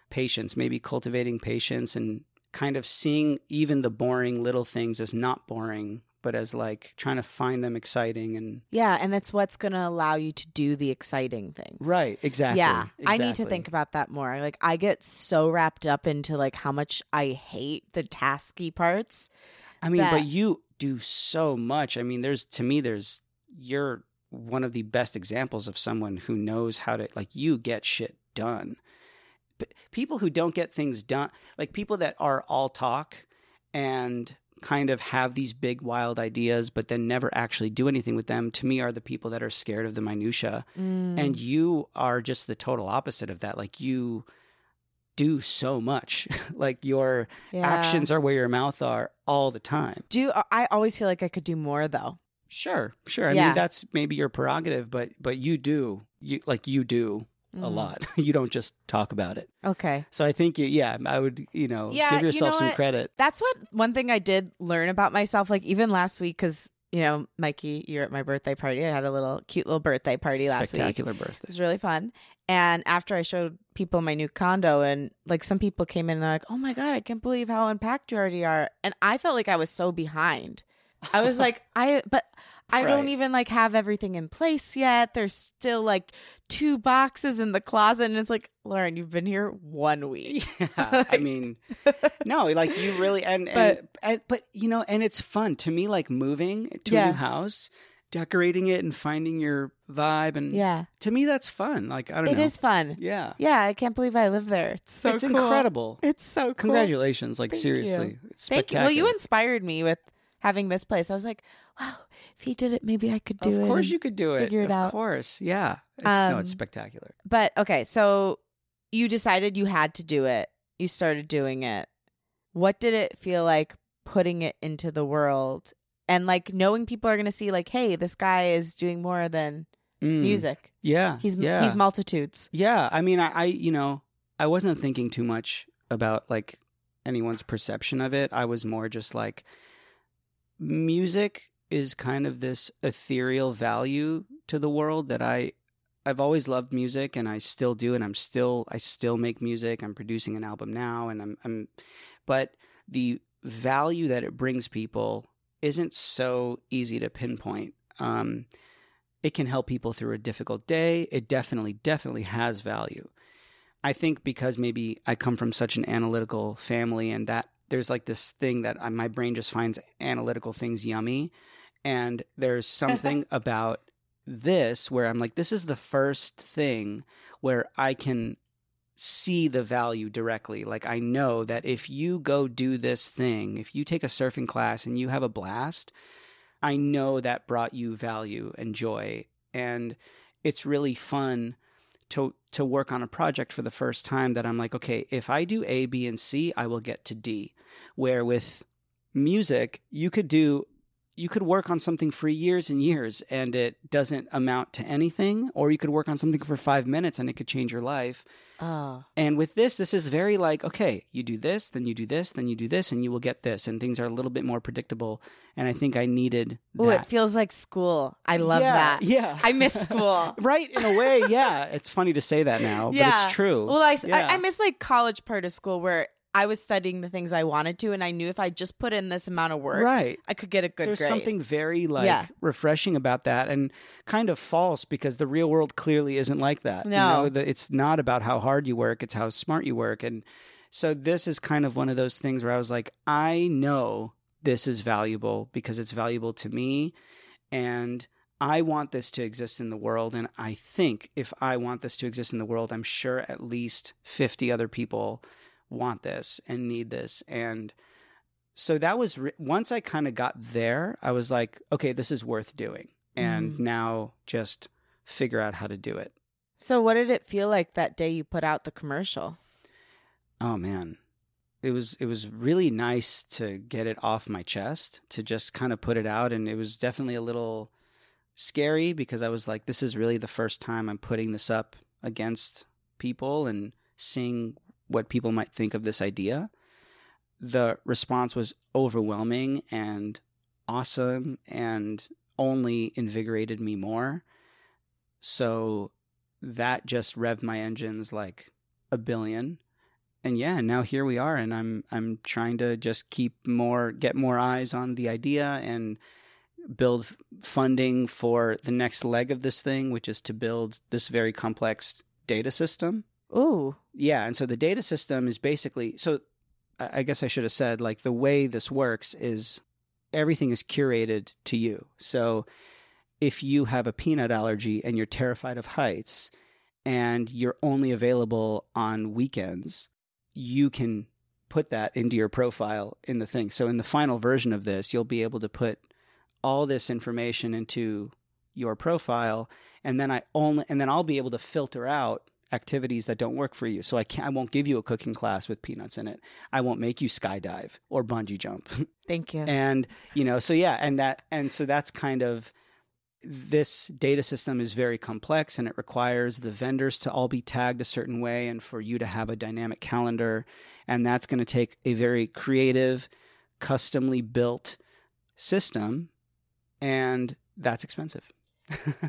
Speaker 2: patience, maybe cultivating patience and kind of seeing even the boring little things as not boring, but as like trying to find them exciting and
Speaker 1: Yeah. And that's what's going to allow you to do the exciting things.
Speaker 2: right, exactly.
Speaker 1: Yeah, I need to think about that more. Like I get so wrapped up into like how much I hate the tasky parts.
Speaker 2: I mean,
Speaker 1: that-
Speaker 2: but you do so much. I mean, there's to me, there's you're one of the best examples of someone who knows how to like you get shit done. but people who don't get things done, like people that are all talk and kind of have these big wild ideas but then never actually do anything with them to me are the people that are scared of the minutia
Speaker 1: Mm.
Speaker 2: and you are just the total opposite of that like you do so much like your
Speaker 1: Yeah.
Speaker 2: actions are where your mouth are all the time
Speaker 1: Do I always feel like I could do more though?
Speaker 2: sure sure i
Speaker 1: Yeah.
Speaker 2: mean that's maybe your prerogative but but you do you like you do a
Speaker 1: Mm.
Speaker 2: lot you don't just talk about it
Speaker 1: Okay.
Speaker 2: so i think you yeah i would you know
Speaker 1: Yeah,
Speaker 2: give
Speaker 1: you
Speaker 2: yourself
Speaker 1: know
Speaker 2: some credit
Speaker 1: That's what one thing I did learn about myself, like even last week, because you know, Mikey, you're at my birthday party. I had a little cute little birthday party last week.
Speaker 2: spectacular birthday.
Speaker 1: It was really fun. And after I showed people my new condo, and like some people came in and they're like, "Oh my god, I can't believe how unpacked you already are." And I felt like I was so behind. I was like, I but I don't even like have everything in place yet. There's still like two boxes in the closet, and it's like, Lauren, you've been here one week.
Speaker 2: Yeah, I mean, no, like you really and, and,
Speaker 1: But-
Speaker 2: and but you know, and it's fun to me. Like moving to a new house, decorating it, and finding your vibe, and
Speaker 1: Yeah,
Speaker 2: to me, that's fun. Like I don't
Speaker 1: it
Speaker 2: know, it
Speaker 1: is fun.
Speaker 2: yeah,
Speaker 1: Yeah, I can't believe I live there. It's so
Speaker 2: it's
Speaker 1: cool.
Speaker 2: incredible.
Speaker 1: It's so cool.
Speaker 2: Congratulations! Like
Speaker 1: Thank
Speaker 2: seriously,
Speaker 1: you.
Speaker 2: it's
Speaker 1: Thank you. Well, you inspired me with having this place. I was like, wow, if he did it, maybe I could do it.
Speaker 2: of course, you could do it.
Speaker 1: figure it
Speaker 2: of
Speaker 1: out.
Speaker 2: course, yeah. It's, no,
Speaker 1: Um,
Speaker 2: it's spectacular.
Speaker 1: But okay, so you decided you had to do it. You started doing it. What did it feel like putting it into the world and like knowing people are going to see like, hey, this guy is doing more than
Speaker 2: Mm,
Speaker 1: music.
Speaker 2: Yeah,
Speaker 1: He's
Speaker 2: yeah.
Speaker 1: he's multitudes.
Speaker 2: Yeah, I mean, I, I, you know, I wasn't thinking too much about like anyone's perception of it. I was more just like, music is kind of this ethereal value to the world that I, I've always loved music, and I still do, and I'm still, I still make music. I'm producing an album now, and I'm, I'm, but the value that it brings people isn't so easy to pinpoint. Um, it can help people through a difficult day. It definitely, definitely has value. I think because maybe I come from such an analytical family and that there's like this thing that I, my brain just finds analytical things yummy. And there's something about this where I'm like, this is the first thing where I can see the value directly. Like, I know that if you go do this thing, if you take a surfing class and you have a blast, I know that brought you value and joy. And it's really fun to to work on a project for the first time that I'm like, okay, if I do A, B, and C, I will get to D. Where with music, you could do you could work on something for years and years and it doesn't amount to anything, or you could work on something for five minutes and it could change your life.
Speaker 1: Oh.
Speaker 2: And with this, this is very like, okay, you do this, then you do this, then you do this, and you will get this. And things are a little bit more predictable. And I think I needed
Speaker 1: Oh, it feels like school. I love
Speaker 2: Yeah,
Speaker 1: that.
Speaker 2: Yeah.
Speaker 1: I miss school.
Speaker 2: right, in a way, yeah. It's funny to say that now, but
Speaker 1: Yeah.
Speaker 2: it's true.
Speaker 1: Well, I,
Speaker 2: Yeah.
Speaker 1: I, I miss like college part of school where I was studying the things I wanted to, and I knew if I just put in this amount of work,
Speaker 2: right.
Speaker 1: I could get a good grade.
Speaker 2: There's
Speaker 1: grade.
Speaker 2: something very like
Speaker 1: Yeah.
Speaker 2: refreshing about that and kind of false because the real world clearly isn't like that. You
Speaker 1: No.
Speaker 2: know, the, it's not about how hard you work, it's how smart you work. And so this is kind of one of those things where I was like, I know this is valuable because it's valuable to me and I want this to exist in the world. And I think if I want this to exist in the world, I'm sure at least 50 other people want this and need this. And so that was re- once I kind of got there, I was like, okay, this is worth doing. And
Speaker 1: Mm.
Speaker 2: now just figure out how to do it.
Speaker 1: So, what did it feel like that day you put out the commercial?
Speaker 2: Oh man. It was it was really nice to get it off my chest, to just kind of put it out and it was definitely a little scary because I was like this is really the first time I'm putting this up against people and seeing what people might think of this idea. The response was overwhelming and awesome and only invigorated me more. So that just revved my engines like a billion. And yeah, now here we are and I'm I'm trying to just keep more get more eyes on the idea and build funding for the next leg of this thing, which is to build this very complex data system.
Speaker 1: Ooh.
Speaker 2: Yeah, and so the data system is basically so I I guess I should have said like the way this works is everything is curated to you. So if you have a peanut allergy and you're terrified of heights and you're only available on weekends, you can put that into your profile in the thing. So in the final version of this, you'll be able to put all this information into your profile and then I only and then I'll be able to filter out activities that don't work for you. So I can't I won't give you a cooking class with peanuts in it. I won't make you skydive or bungee jump.
Speaker 1: Thank you.
Speaker 2: and you know, so yeah, and that and so that's kind of this data system is very complex and it requires the vendors to all be tagged a certain way and for you to have a dynamic calendar and that's going to take a very creative customly built system and that's expensive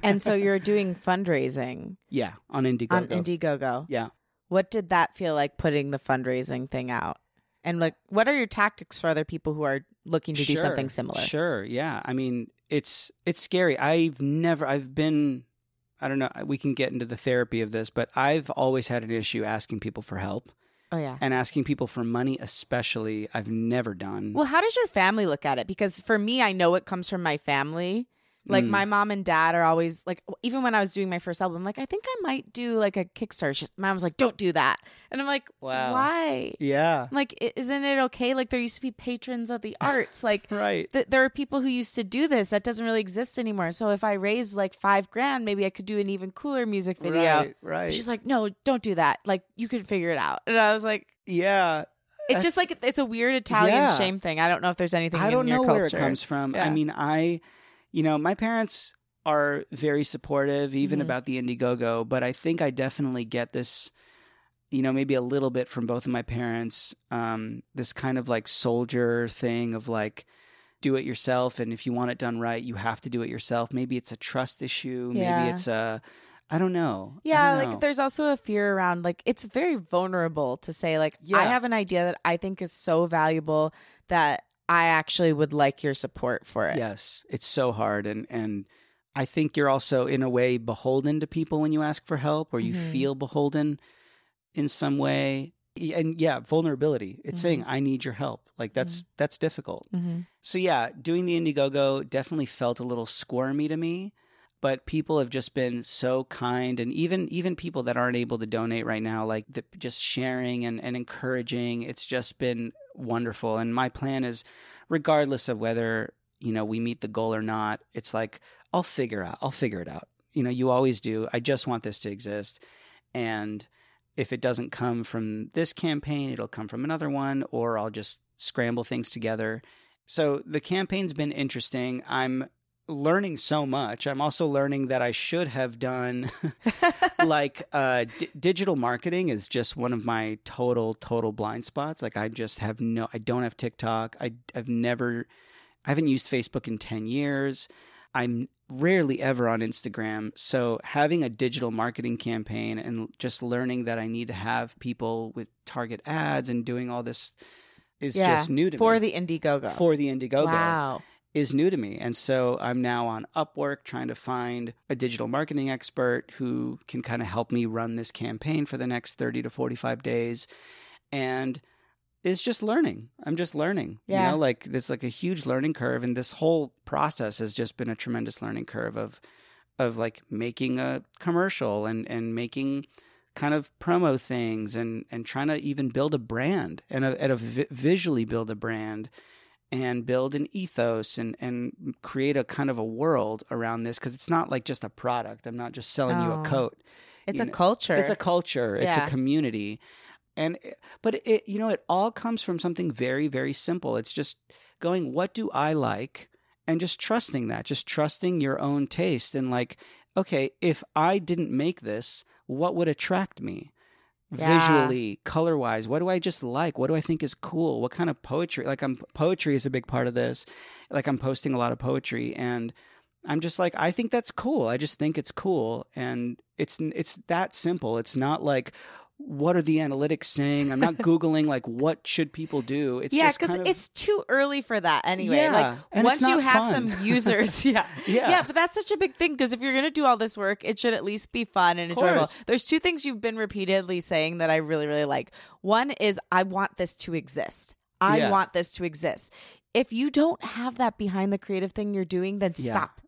Speaker 1: and so you're doing fundraising
Speaker 2: yeah on indiegogo
Speaker 1: on Indiegogo.
Speaker 2: yeah
Speaker 1: What did that feel like putting the fundraising thing out? And like what are your tactics for other people who are looking to do something similar?
Speaker 2: Sure, yeah. I mean, it's it's scary. I've never I've been I don't know, we can get into the therapy of this, but I've always had an issue asking people for help
Speaker 1: Oh yeah.
Speaker 2: and asking people for money especially I've never done.
Speaker 1: Well, how does your family look at it? Because for me, I know it comes from my family. Like
Speaker 2: Mm.
Speaker 1: my mom and dad are always like, even when I was doing my first album, like I think I might do like a Kickstarter. She- My mom's like, "Don't do that," and I'm like,
Speaker 2: Wow.
Speaker 1: "Why?"
Speaker 2: yeah.
Speaker 1: I'm like, isn't it okay? Like there used to be patrons of the arts. Like
Speaker 2: Right.
Speaker 1: th- there are people who used to do this that doesn't really exist anymore. So if I raise like five grand, maybe I could do an even cooler music video.
Speaker 2: Right, right.
Speaker 1: She's like, "No, don't do that. Like you can figure it out." And I was like,
Speaker 2: yeah.
Speaker 1: "It's just like it's a weird Italian
Speaker 2: Yeah.
Speaker 1: shame thing. I don't know if there's anything.
Speaker 2: I don't know where it comes from. I mean, I, you know, my parents are very supportive, even
Speaker 1: Mhm.
Speaker 2: about the Indiegogo, but I think I definitely get this, you know, maybe a little bit from both of my parents. Um, this kind of like soldier thing of like, do it yourself, and if you want it done right, you have to do it yourself. Maybe it's a trust issue.
Speaker 1: Yeah.
Speaker 2: Maybe it's a, I don't know.
Speaker 1: Yeah,
Speaker 2: don't
Speaker 1: like
Speaker 2: know.
Speaker 1: there's also a fear around like it's very vulnerable to say like
Speaker 2: yeah.
Speaker 1: I have an idea that I think is so valuable that I actually would like your support for it.
Speaker 2: Yes, it's so hard, and and I think you're also in a way beholden to people when you ask for help, or you
Speaker 1: Mhm.
Speaker 2: feel beholden in some way. And yeah, vulnerability. It's saying
Speaker 1: Mm-hmm.
Speaker 2: I need your help. Like that's that's difficult.
Speaker 1: hmm
Speaker 2: So yeah, doing the Indiegogo definitely felt a little squirmy to me, but people have just been so kind, and even even people that aren't able to donate right now, like the, just sharing and, and encouraging. It's just been wonderful. And my plan is, regardless of whether you know we meet the goal or not, it's like I'll figure out. I'll figure it out. You know, you always do. I just want this to exist, and if it doesn't come from this campaign, it'll come from another one, or I'll just scramble things together. So the campaign's been interesting. I'm learning so much. I'm also learning that I should have done like uh, d- digital marketing is just one of my total total blind spots. Like I just have no. I don't have TikTok. I I've never. I haven't used Facebook in ten years. I'm rarely ever on Instagram. So having a digital marketing campaign and just learning that I need to have people with target ads and doing all this is
Speaker 1: Yeah,
Speaker 2: just new to
Speaker 1: for
Speaker 2: me.
Speaker 1: For the Indiegogo.
Speaker 2: for the Indiegogo
Speaker 1: Wow.
Speaker 2: Is new to me. And so I'm now on Upwork trying to find a digital marketing expert who can kind of help me run this campaign for the next 30 to 45 days. And it's just learning. I'm just learning.
Speaker 1: Yeah.
Speaker 2: You know, like there's like a huge learning curve and this whole process has just been a tremendous learning curve of of like making a commercial and and making kind of promo things and and trying to even build a brand and a, and a vi- visually build a brand and build an ethos and and create a kind of a world around this because it's not like just a product. I'm not just selling you
Speaker 1: Oh.
Speaker 2: a coat.
Speaker 1: It's
Speaker 2: you
Speaker 1: a
Speaker 2: know,
Speaker 1: culture.
Speaker 2: It's a culture. It's a community. And but it you know it all comes from something very very simple. It's just going what do I like and just trusting that. Just trusting your own taste and like okay, if I didn't make this, what would attract me?
Speaker 1: Yeah.
Speaker 2: Visually, color wise, what do I just like? What do I think is cool? What kind of poetry? Like, I'm poetry is a big part of this. Like, I'm posting a lot of poetry, and I'm just like, I think that's cool. I just think it's cool, and it's it's that simple. It's not like what are the analytics saying. I'm not googling like what should people do. It's
Speaker 1: yeah, because
Speaker 2: kind of,
Speaker 1: it's too early for that anyway.
Speaker 2: Yeah,
Speaker 1: like once you have
Speaker 2: fun.
Speaker 1: some users, yeah.
Speaker 2: Yeah.
Speaker 1: yeah, but that's such a big thing because if you're gonna do all this work, it should at least be fun and enjoyable. There's two things you've been repeatedly saying that I really, really like. One is I want this to exist. I
Speaker 2: Yeah.
Speaker 1: want this to exist. If you don't have that behind the creative thing you're doing, then
Speaker 2: Yeah.
Speaker 1: stop.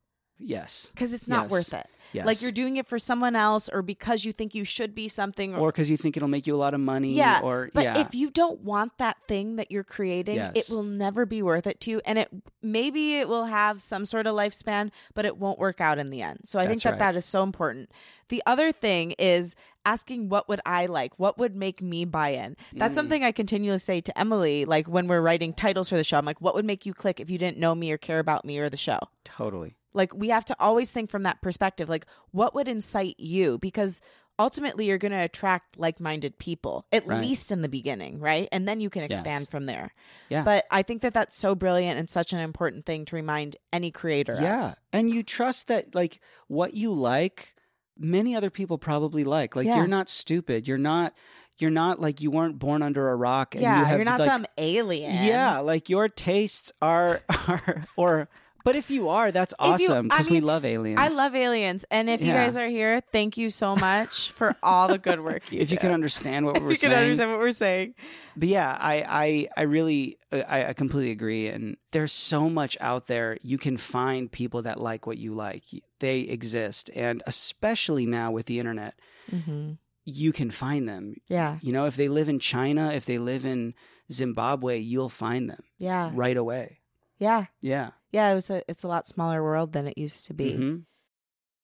Speaker 2: Yes.
Speaker 1: because it's not
Speaker 2: Yes.
Speaker 1: worth it.
Speaker 2: Yes.
Speaker 1: Like you're doing it for someone else or because you think you should be something
Speaker 2: or because you think it'll make you a lot of money.
Speaker 1: yeah
Speaker 2: Or
Speaker 1: but
Speaker 2: yeah.
Speaker 1: if you don't want that thing that you're creating it will never be worth it to you and it maybe it will have some sort of lifespan but it won't work out in the end so i think that
Speaker 2: right.
Speaker 1: that is so important the other thing is asking what would i like what would make me buy in that's
Speaker 2: Mm.
Speaker 1: something i continually say to emily like when we're writing titles for the show i'm like what would make you click if you didn't know me or care about me or the show
Speaker 2: totally.
Speaker 1: Like we have to always think from that perspective like what would incite you because ultimately you're going to attract like-minded people at
Speaker 2: Right.
Speaker 1: least in the beginning right and then you can expand
Speaker 2: Yes.
Speaker 1: from there
Speaker 2: Yeah.
Speaker 1: but i think that that's so brilliant and such an important thing to remind any creator of.
Speaker 2: Yeah. And you trust that like what you like, many other people probably like. Like
Speaker 1: Yeah.
Speaker 2: you're not stupid. You're not you're not like you weren't born under a rock and
Speaker 1: yeah
Speaker 2: you have
Speaker 1: you're not
Speaker 2: like,
Speaker 1: some alien
Speaker 2: Yeah, like your tastes are are or but if you are, that's awesome because we love aliens.
Speaker 1: I love aliens, and if you
Speaker 2: Yeah.
Speaker 1: guys are here, thank you so much for all the good work you
Speaker 2: if you
Speaker 1: do.
Speaker 2: can understand what we're saying.
Speaker 1: you
Speaker 2: saying.
Speaker 1: can understand what we're saying.
Speaker 2: But yeah, I I I really uh, I, I completely agree. And there's so much out there. You can find people that like what you like. They exist, and especially now with the internet,
Speaker 1: Mm-hmm.
Speaker 2: you can find them.
Speaker 1: Yeah,
Speaker 2: You know, if they live in China, if they live in Zimbabwe, you'll find them
Speaker 1: yeah,
Speaker 2: right away.
Speaker 1: Yeah,
Speaker 2: Yeah.
Speaker 1: yeah. It was a, it's a lot smaller world than it used to be.
Speaker 2: Mhm.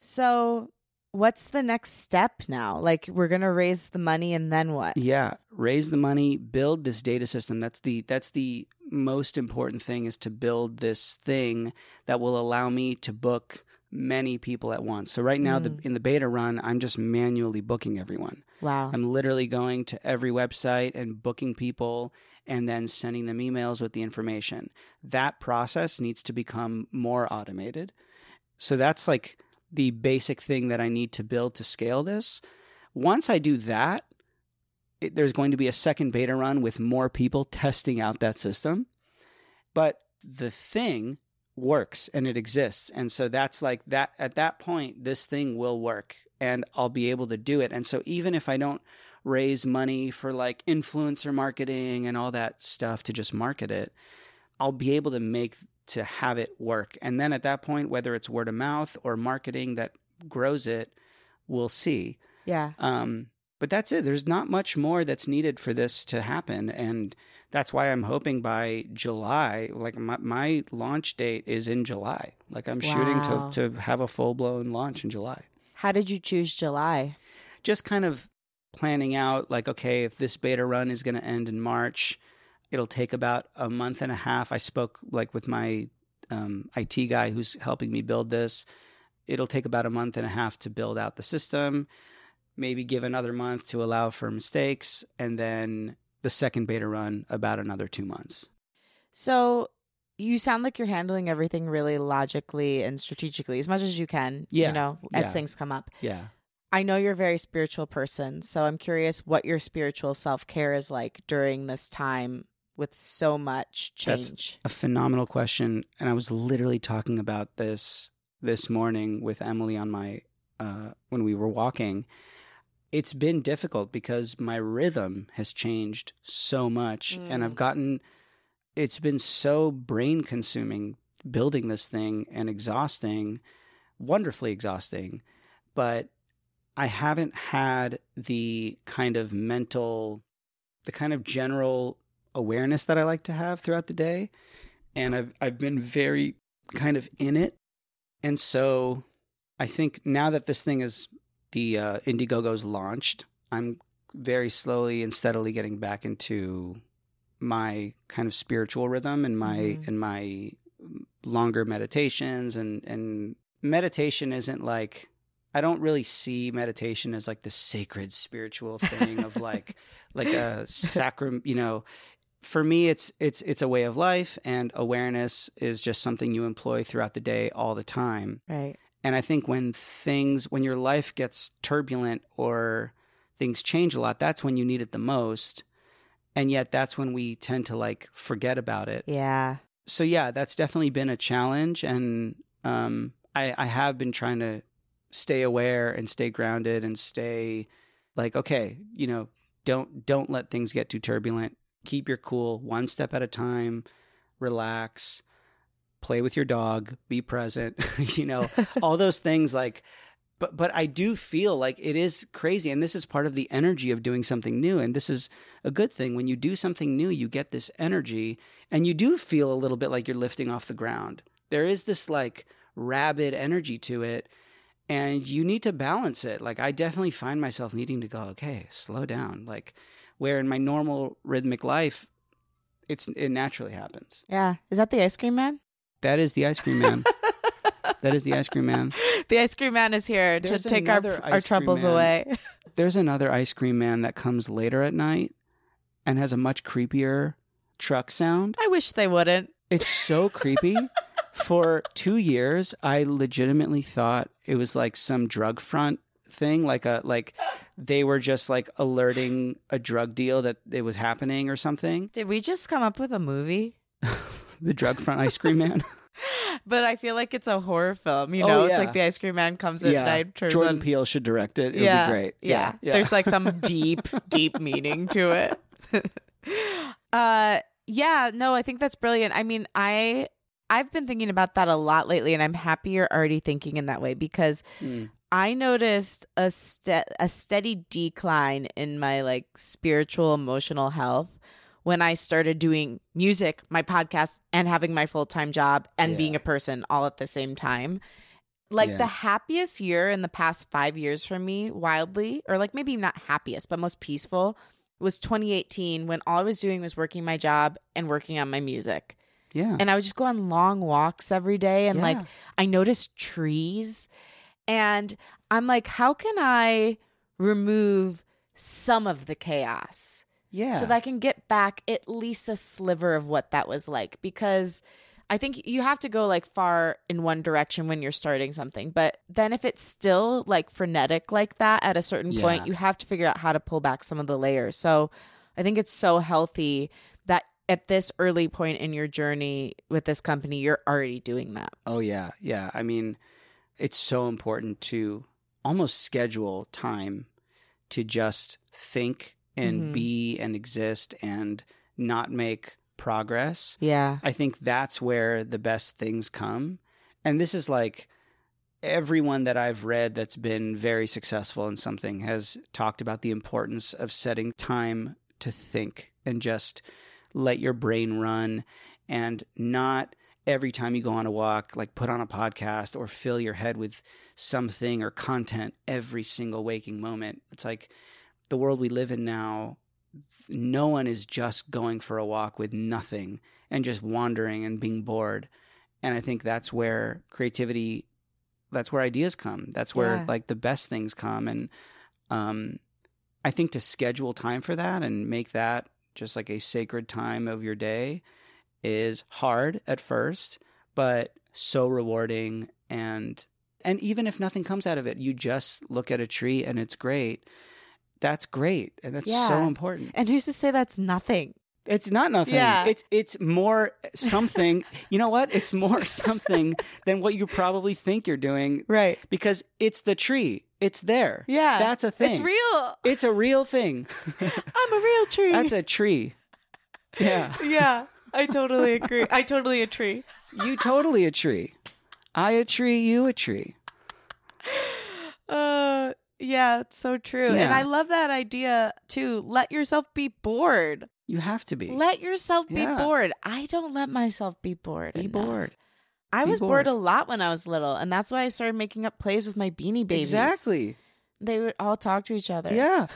Speaker 1: So, what's the next step now? Like, we're gonna raise the money, and then what?
Speaker 2: Yeah, raise the money, build this data system. That's the that's the most important thing is to build this thing that will allow me to book many people at once. So right now the mm. in the beta run, I'm just manually booking everyone.
Speaker 1: Wow.
Speaker 2: I'm literally going to every website and booking people and then sending them emails with the information. That process needs to become more automated. So that's like the basic thing that I need to build to scale this. Once I do that, it, there's going to be a second beta run with more people testing out that system. But the thing works and it exists. And so that's like that at that point, this thing will work and I'll be able to do it. And so even if I don't raise money for like influencer marketing and all that stuff to just market it, I'll be able to make to have it work. And then at that point, whether it's word of mouth or marketing that grows it, we'll see.
Speaker 1: yeah.
Speaker 2: Um, but that's it. There's not much more that's needed for this to happen, and that's why I'm hoping by July, like my, my launch date is in July. Like I'm shooting to to have a full blown launch in July.
Speaker 1: How did you choose July?
Speaker 2: Just kind of planning out, like, okay, if this beta run is going to end in March, it'll take about a month and a half. I spoke like with my um, IT guy who's helping me build this. It'll take about a month and a half to build out the system maybe give another month to allow for mistakes, and then the second beta run about another two months.
Speaker 1: So, you sound like you're handling everything really logically and strategically as much as you can.
Speaker 2: Yeah.
Speaker 1: You know, as
Speaker 2: Yeah.
Speaker 1: things come up.
Speaker 2: Yeah.
Speaker 1: I know you're a very spiritual person, so I'm curious what your spiritual self care is like during this time with so much change?
Speaker 2: That's- A phenomenal question. And I was literally talking about this this morning with Emily on my, uh, when we were walking. It's been difficult because my rhythm has changed so much and I've gotten, it's been so brain consuming building this thing and exhausting, wonderfully exhausting. But I haven't had the kind of mental, the kind of general awareness that I like to have throughout the day. And I've I've been very kind of in it. And so I think now that this thing is the uh, Indiegogo's launched, I'm very slowly and steadily getting back into my kind of spiritual rhythm and my
Speaker 1: Mhm.
Speaker 2: and my longer meditations and and meditation isn't like I don't really see meditation as like the sacred spiritual thing of like like a sacrament, you know. For me it's it's it's a way of life and awareness is just something you employ throughout the day all the time.
Speaker 1: Right.
Speaker 2: And I think when things when your life gets turbulent or things change a lot, that's when you need it the most. And yet that's when we tend to like forget about it.
Speaker 1: Yeah.
Speaker 2: So yeah, that's definitely been a challenge and um I, I have been trying to stay aware and stay grounded and stay like, okay, you know, don't don't let things get too turbulent. Keep your cool one step at a time, relax, play with your dog, be present, you know, all those things like but but I do feel like it is crazy and this is part of the energy of doing something new and this is a good thing when you do something new you get this energy and you do feel a little bit like you're lifting off the ground. There is this like rabid energy to it and you need to balance it. Like I definitely find myself needing to go, okay, slow down. Like where in my normal rhythmic life it's it naturally happens.
Speaker 1: Yeah. Is that the ice cream man?
Speaker 2: That is the ice cream man. that is the ice cream man.
Speaker 1: The ice cream man is here
Speaker 2: There's
Speaker 1: to take our our troubles
Speaker 2: man.
Speaker 1: away.
Speaker 2: There's another ice cream man that comes later at night and has a much creepier truck sound.
Speaker 1: I wish they wouldn't.
Speaker 2: It's so creepy. For two years, I legitimately thought it was like some drug front thing, like a like they were just like alerting a drug deal that it was happening or something.
Speaker 1: Did we just come up with a movie?
Speaker 2: The drug front ice cream man.
Speaker 1: But I feel like it's a horror film. You
Speaker 2: Oh,
Speaker 1: know, it's like the ice cream man comes at night, turns
Speaker 2: Jordan
Speaker 1: on.
Speaker 2: Peele should direct it. It
Speaker 1: yeah,
Speaker 2: would be great.
Speaker 1: Yeah. there's like some deep, deep meaning to it. uh, yeah, no, I think that's brilliant. I mean, I I've been thinking about that a lot lately, and I'm happy you're already thinking in that way because
Speaker 2: Mm.
Speaker 1: I noticed a ste- a steady decline in my like spiritual emotional health when I started doing music, my podcast, and having my full time job and
Speaker 2: Yeah.
Speaker 1: being a person all at the same time. Like
Speaker 2: Yeah.
Speaker 1: the happiest year in the past five years for me, wildly, or like maybe not happiest, but most peaceful, was 2018 when all I was doing was working my job and working on my music.
Speaker 2: yeah.
Speaker 1: And I would just go on long walks every day and like I noticed trees and I'm like, how can I remove some of the chaos
Speaker 2: yeah.
Speaker 1: so that I can get back at least a sliver of what that was like? Because I think you have to go like far in one direction when you're starting something. But then if it's still like frenetic like that at a certain
Speaker 2: Yeah.
Speaker 1: point, you have to figure out how to pull back some of the layers. So I think it's so healthy that at this early point in your journey with this company, you're already doing that.
Speaker 2: Oh yeah, yeah. I mean, it's so important to almost schedule time to just think and
Speaker 1: Mhm.
Speaker 2: be and exist and not make progress.
Speaker 1: Yeah.
Speaker 2: I think that's where the best things come. And this is like everyone that I've read that's been very successful in something has talked about the importance of setting time to think and just let your brain run and not every time you go on a walk like put on a podcast or fill your head with something or content every single waking moment. It's like the world we live in now no one is just going for a walk with nothing and just wandering and being bored. And I think that's where creativity that's where ideas come. That's where
Speaker 1: Yeah.
Speaker 2: like the best things come and um I think to schedule time for that and make that just like a sacred time of your day is hard at first, but so rewarding and and even if nothing comes out of it, you just look at a tree and it's great. That's great. And that's so important.
Speaker 1: And who's to say that's nothing?
Speaker 2: It's not nothing.
Speaker 1: Yeah.
Speaker 2: It's it's more something. you know what? It's more something than what you probably think you're doing
Speaker 1: Right.
Speaker 2: because it's the tree. It's there.
Speaker 1: Yeah.
Speaker 2: That's a thing.
Speaker 1: It's real.
Speaker 2: It's a real thing.
Speaker 1: I'm a real tree.
Speaker 2: That's a tree. Yeah.
Speaker 1: yeah. I totally agree. I totally a tree.
Speaker 2: You totally a tree. I a tree, you a tree.
Speaker 1: Uh yeah, it's so true. And I love that idea too. Let yourself be bored.
Speaker 2: You have to be.
Speaker 1: Let yourself be
Speaker 2: Yeah.
Speaker 1: bored. I don't let myself be bored.
Speaker 2: be
Speaker 1: enough.
Speaker 2: bored.
Speaker 1: I
Speaker 2: Be
Speaker 1: was bored.
Speaker 2: bored.
Speaker 1: a lot when I was little, and that's why I started making up plays with my beanie babies.
Speaker 2: Exactly.
Speaker 1: They would all talk to each other.
Speaker 2: Yeah.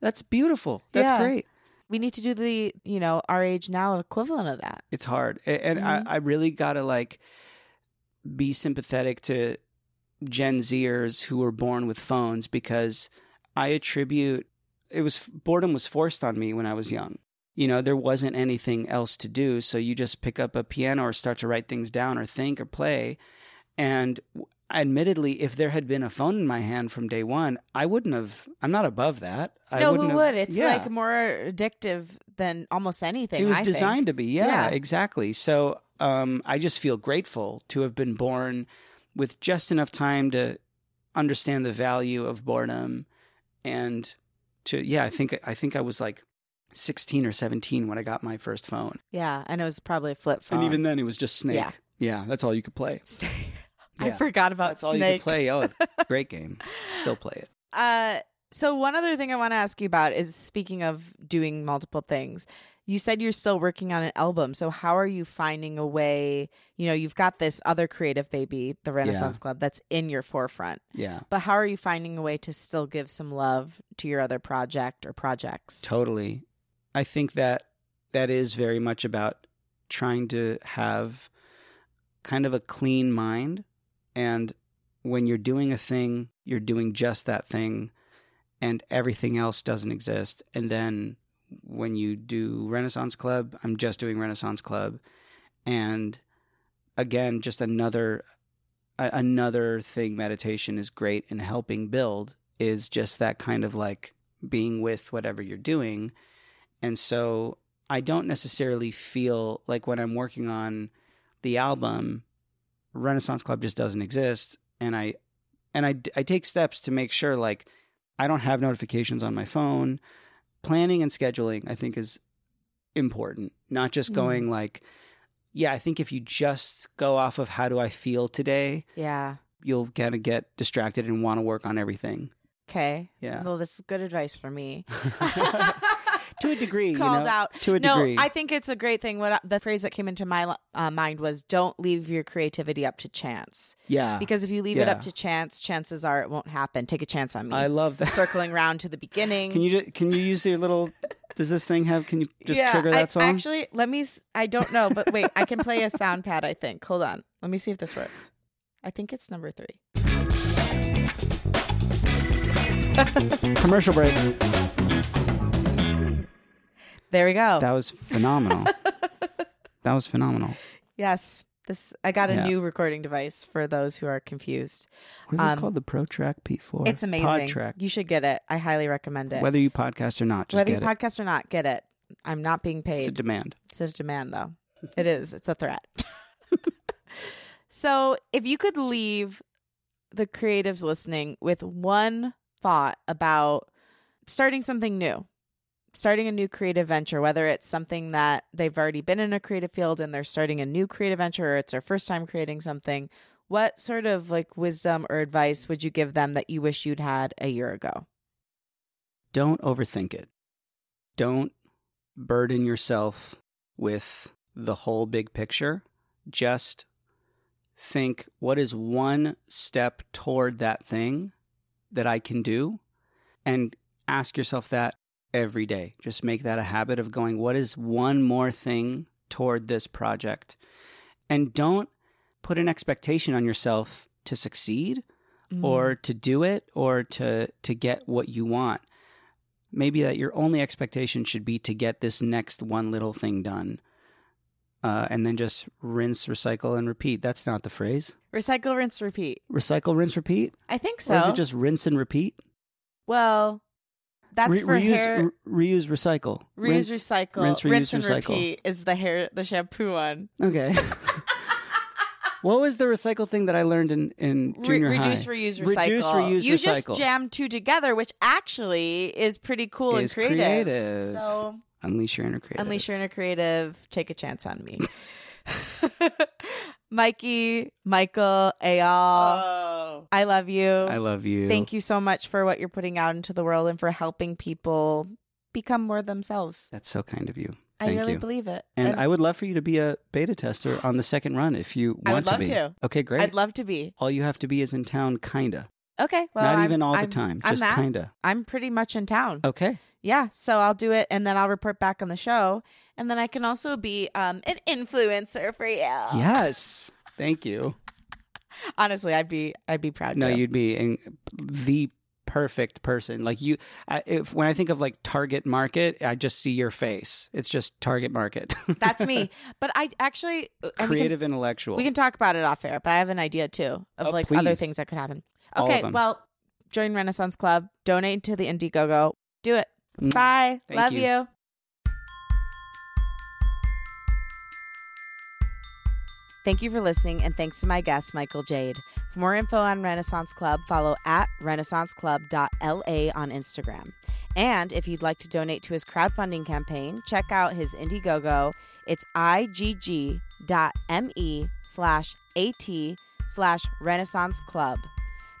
Speaker 2: That's beautiful. That's
Speaker 1: Yeah.
Speaker 2: great.
Speaker 1: We need to do the, you know, our age now equivalent of that.
Speaker 2: It's hard. And
Speaker 1: Mhm.
Speaker 2: I, I really got to like be sympathetic to Gen Zers who were born with phones because I attribute it was boredom was forced on me when I was young. you know, there wasn't anything else to do. So you just pick up a piano or start to write things down or think or play. And admittedly, if there had been a phone in my hand from day one, I wouldn't have. I'm not above that. I
Speaker 1: no, who
Speaker 2: have-
Speaker 1: would? It's
Speaker 2: yeah.
Speaker 1: like more addictive than almost anything.
Speaker 2: It was
Speaker 1: I
Speaker 2: designed to be. Yeah,
Speaker 1: Yeah.
Speaker 2: exactly. So um, I just feel grateful to have been born with just enough time to understand the value of boredom and to yeah. I think I think I was like. 16 or 17 when I got my first phone.
Speaker 1: Yeah, and it was probably a flip phone.
Speaker 2: And even then, it was just Snake.
Speaker 1: Yeah.
Speaker 2: Yeah, that's all you could play.
Speaker 1: Snake. I forgot about
Speaker 2: That's all you
Speaker 1: Snake.
Speaker 2: could play. Oh, great game. Still play it.
Speaker 1: Uh, so one other thing I want to ask you about is speaking of doing multiple things. You said you're still working on an album. So how are you finding a way? You know, you've got this other creative baby, the Renaissance Club, that's in your forefront.
Speaker 2: Yeah,
Speaker 1: But how are you finding a way to still give some love to your other project or projects?
Speaker 2: totally. I think that that is very much about trying to have kind of a clean mind. And when you're doing a thing, you're doing just that thing, and everything else doesn't exist. And then when you do Renaissance Club, I'm just doing Renaissance Club. And again, just another another thing meditation is great in helping build is just that kind of like being with whatever you're doing. And so I don't necessarily feel like when I'm working on the album, Renaissance Club just doesn't exist. And I, and I, I take steps to make sure like I don't have notifications on my phone. Planning and scheduling, I think, is important. Not just
Speaker 1: Mm.
Speaker 2: going like, yeah, I think if you just go off of how do I feel today,
Speaker 1: Yeah.
Speaker 2: you'll kind of get distracted and want to work on everything.
Speaker 1: Okay.
Speaker 2: Yeah.
Speaker 1: Well, this is good advice for me.
Speaker 2: to a degree, you
Speaker 1: Called
Speaker 2: know,
Speaker 1: out.
Speaker 2: to a
Speaker 1: no,
Speaker 2: degree.
Speaker 1: I think it's a great thing. What the phrase that came into my uh, mind was, "Don't leave your creativity up to chance."
Speaker 2: yeah,
Speaker 1: Because if you leave it up to chance, chances are it won't happen. Take a chance on me.
Speaker 2: I love that.
Speaker 1: Circling round to the beginning.
Speaker 2: Can you just, can you use your little? Does this thing have? Can you just
Speaker 1: yeah,
Speaker 2: trigger
Speaker 1: I-
Speaker 2: that song?
Speaker 1: Actually, let me. I don't know, but wait, I can play a sound pad. I think. Hold on. Let me see if this works. I think it's number three.
Speaker 2: Commercial break.
Speaker 1: There we go.
Speaker 2: That was phenomenal. that was phenomenal.
Speaker 1: yes, this. I got a
Speaker 2: Yeah.
Speaker 1: new recording device for those who are confused.
Speaker 2: What is this
Speaker 1: Um,
Speaker 2: called? The Pro Track P4.
Speaker 1: It's amazing.
Speaker 2: PodTrak.
Speaker 1: You should get it. I highly recommend it.
Speaker 2: Whether you podcast or not, just
Speaker 1: Whether you
Speaker 2: get it.
Speaker 1: podcast or not, get it. I'm not being paid.
Speaker 2: It's a demand.
Speaker 1: It's a demand, though. It is. It's a threat. so, if you could leave the creatives listening with one thought about starting something new, starting a new creative venture, whether it's something that they've already been in a creative field and they're starting a new creative venture or it's their first time creating something, what sort of like wisdom or advice would you give them that you wish you'd had a year ago?
Speaker 2: Don't overthink it. Don't burden yourself with the whole big picture. Just think what is one step toward that thing that I can do and ask yourself that every day. Just make that a habit of going, what is one more thing toward this project? And don't put an expectation on yourself to succeed or to do it or to to get what you want maybe that your only expectation should be to get this next one little thing done uh, and then just rinse recycle and repeat that's not the phrase
Speaker 1: recycle, rinse, repeat.
Speaker 2: recycle rinse repeat
Speaker 1: I think so.
Speaker 2: or is it just rinse and repeat
Speaker 1: Well, that's
Speaker 2: Re-
Speaker 1: for
Speaker 2: reuse
Speaker 1: hair.
Speaker 2: re- reuse recycle
Speaker 1: reuse,
Speaker 2: Rinse-
Speaker 1: recycle,
Speaker 2: rinse,
Speaker 1: rinse,
Speaker 2: reuse,
Speaker 1: and
Speaker 2: recycle.
Speaker 1: repeat is the hair, the shampoo one.
Speaker 2: okay what was the recycle thing that i learned in in
Speaker 1: Re-
Speaker 2: junior
Speaker 1: reduce,
Speaker 2: high
Speaker 1: reuse, recycle.
Speaker 2: reduce reuse
Speaker 1: you
Speaker 2: recycle
Speaker 1: just jam two together, which actually is pretty cool
Speaker 2: Is
Speaker 1: and creative.
Speaker 2: creative.
Speaker 1: So
Speaker 2: unleash your inner creative
Speaker 1: unleash your inner creative. Take a chance on me. Mikey, Michael, Eyal,
Speaker 2: oh
Speaker 1: I love you.
Speaker 2: i love you
Speaker 1: Thank you so much for what you're putting out into the world and for helping people become more themselves.
Speaker 2: that's so kind of you
Speaker 1: I really
Speaker 2: you.
Speaker 1: believe it.
Speaker 2: And, I would love for you to be a beta tester on the second run if you want
Speaker 1: I would love
Speaker 2: to be.
Speaker 1: to.
Speaker 2: Okay, great.
Speaker 1: I'd love to be.
Speaker 2: All you have to be is in town, kinda.
Speaker 1: Okay. Well,
Speaker 2: Not
Speaker 1: I'm-
Speaker 2: even all
Speaker 1: I'm-
Speaker 2: the time,
Speaker 1: I'm
Speaker 2: just
Speaker 1: that.
Speaker 2: kinda.
Speaker 1: I'm pretty much in town.
Speaker 2: Okay.
Speaker 1: Yeah. So I'll do it and then I'll report back on the show. And then I can also be um, an influencer for you.
Speaker 2: Yes. Thank you.
Speaker 1: Honestly, I'd be I'd be proud
Speaker 2: No, you'd be in the perfect person. Like you, I, if when I think of like target market, I just see your face. It's just target market.
Speaker 1: That's me. But I actually and we can-
Speaker 2: Creative intellectual.
Speaker 1: We can talk about it off air, but I have an idea too of
Speaker 2: Oh,
Speaker 1: like other things that could happen.
Speaker 2: All of
Speaker 1: Okay, well, join Renaissance Club, donate to the Indiegogo. Do it.
Speaker 2: Mm.
Speaker 1: Bye.
Speaker 2: Thank
Speaker 1: Love
Speaker 2: you.
Speaker 1: you. Thank you for listening, and thanks to my guest, Michael Jade. For more info on Renaissance Club, follow at renaissanceclub.la on Instagram. And if you'd like to donate to his crowdfunding campaign, check out his Indiegogo. It's igg.me slash at slash renaissance club.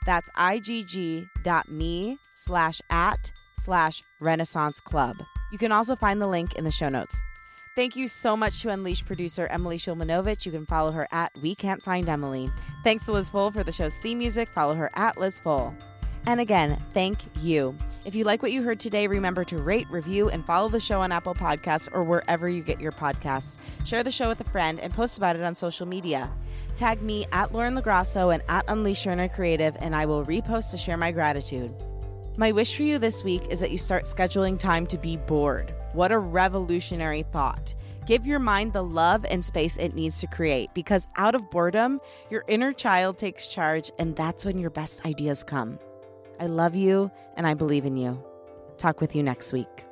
Speaker 1: That's igg.me slash at slash renaissance club. You can also find the link in the show notes. Thank you so much to Unleash producer Emily Shulmanovich. You can follow her at We Can't Find Emily. Thanks to Liz Full for the show's theme music. Follow her at Liz Full. And again, thank you. If you like what you heard today, remember to rate, review, and follow the show on Apple Podcasts or wherever you get your podcasts. Share the show with a friend and post about it on social media. Tag me at Lauren LoGrasso and at Unleash Your Creative, and I will repost to share my gratitude. My wish for you this week is that you start scheduling time to be bored. What a revolutionary thought. Give your mind the love and space it needs to create because out of boredom, your inner child takes charge, and that's when your best ideas come. I love you and I believe in you. Talk with you next week.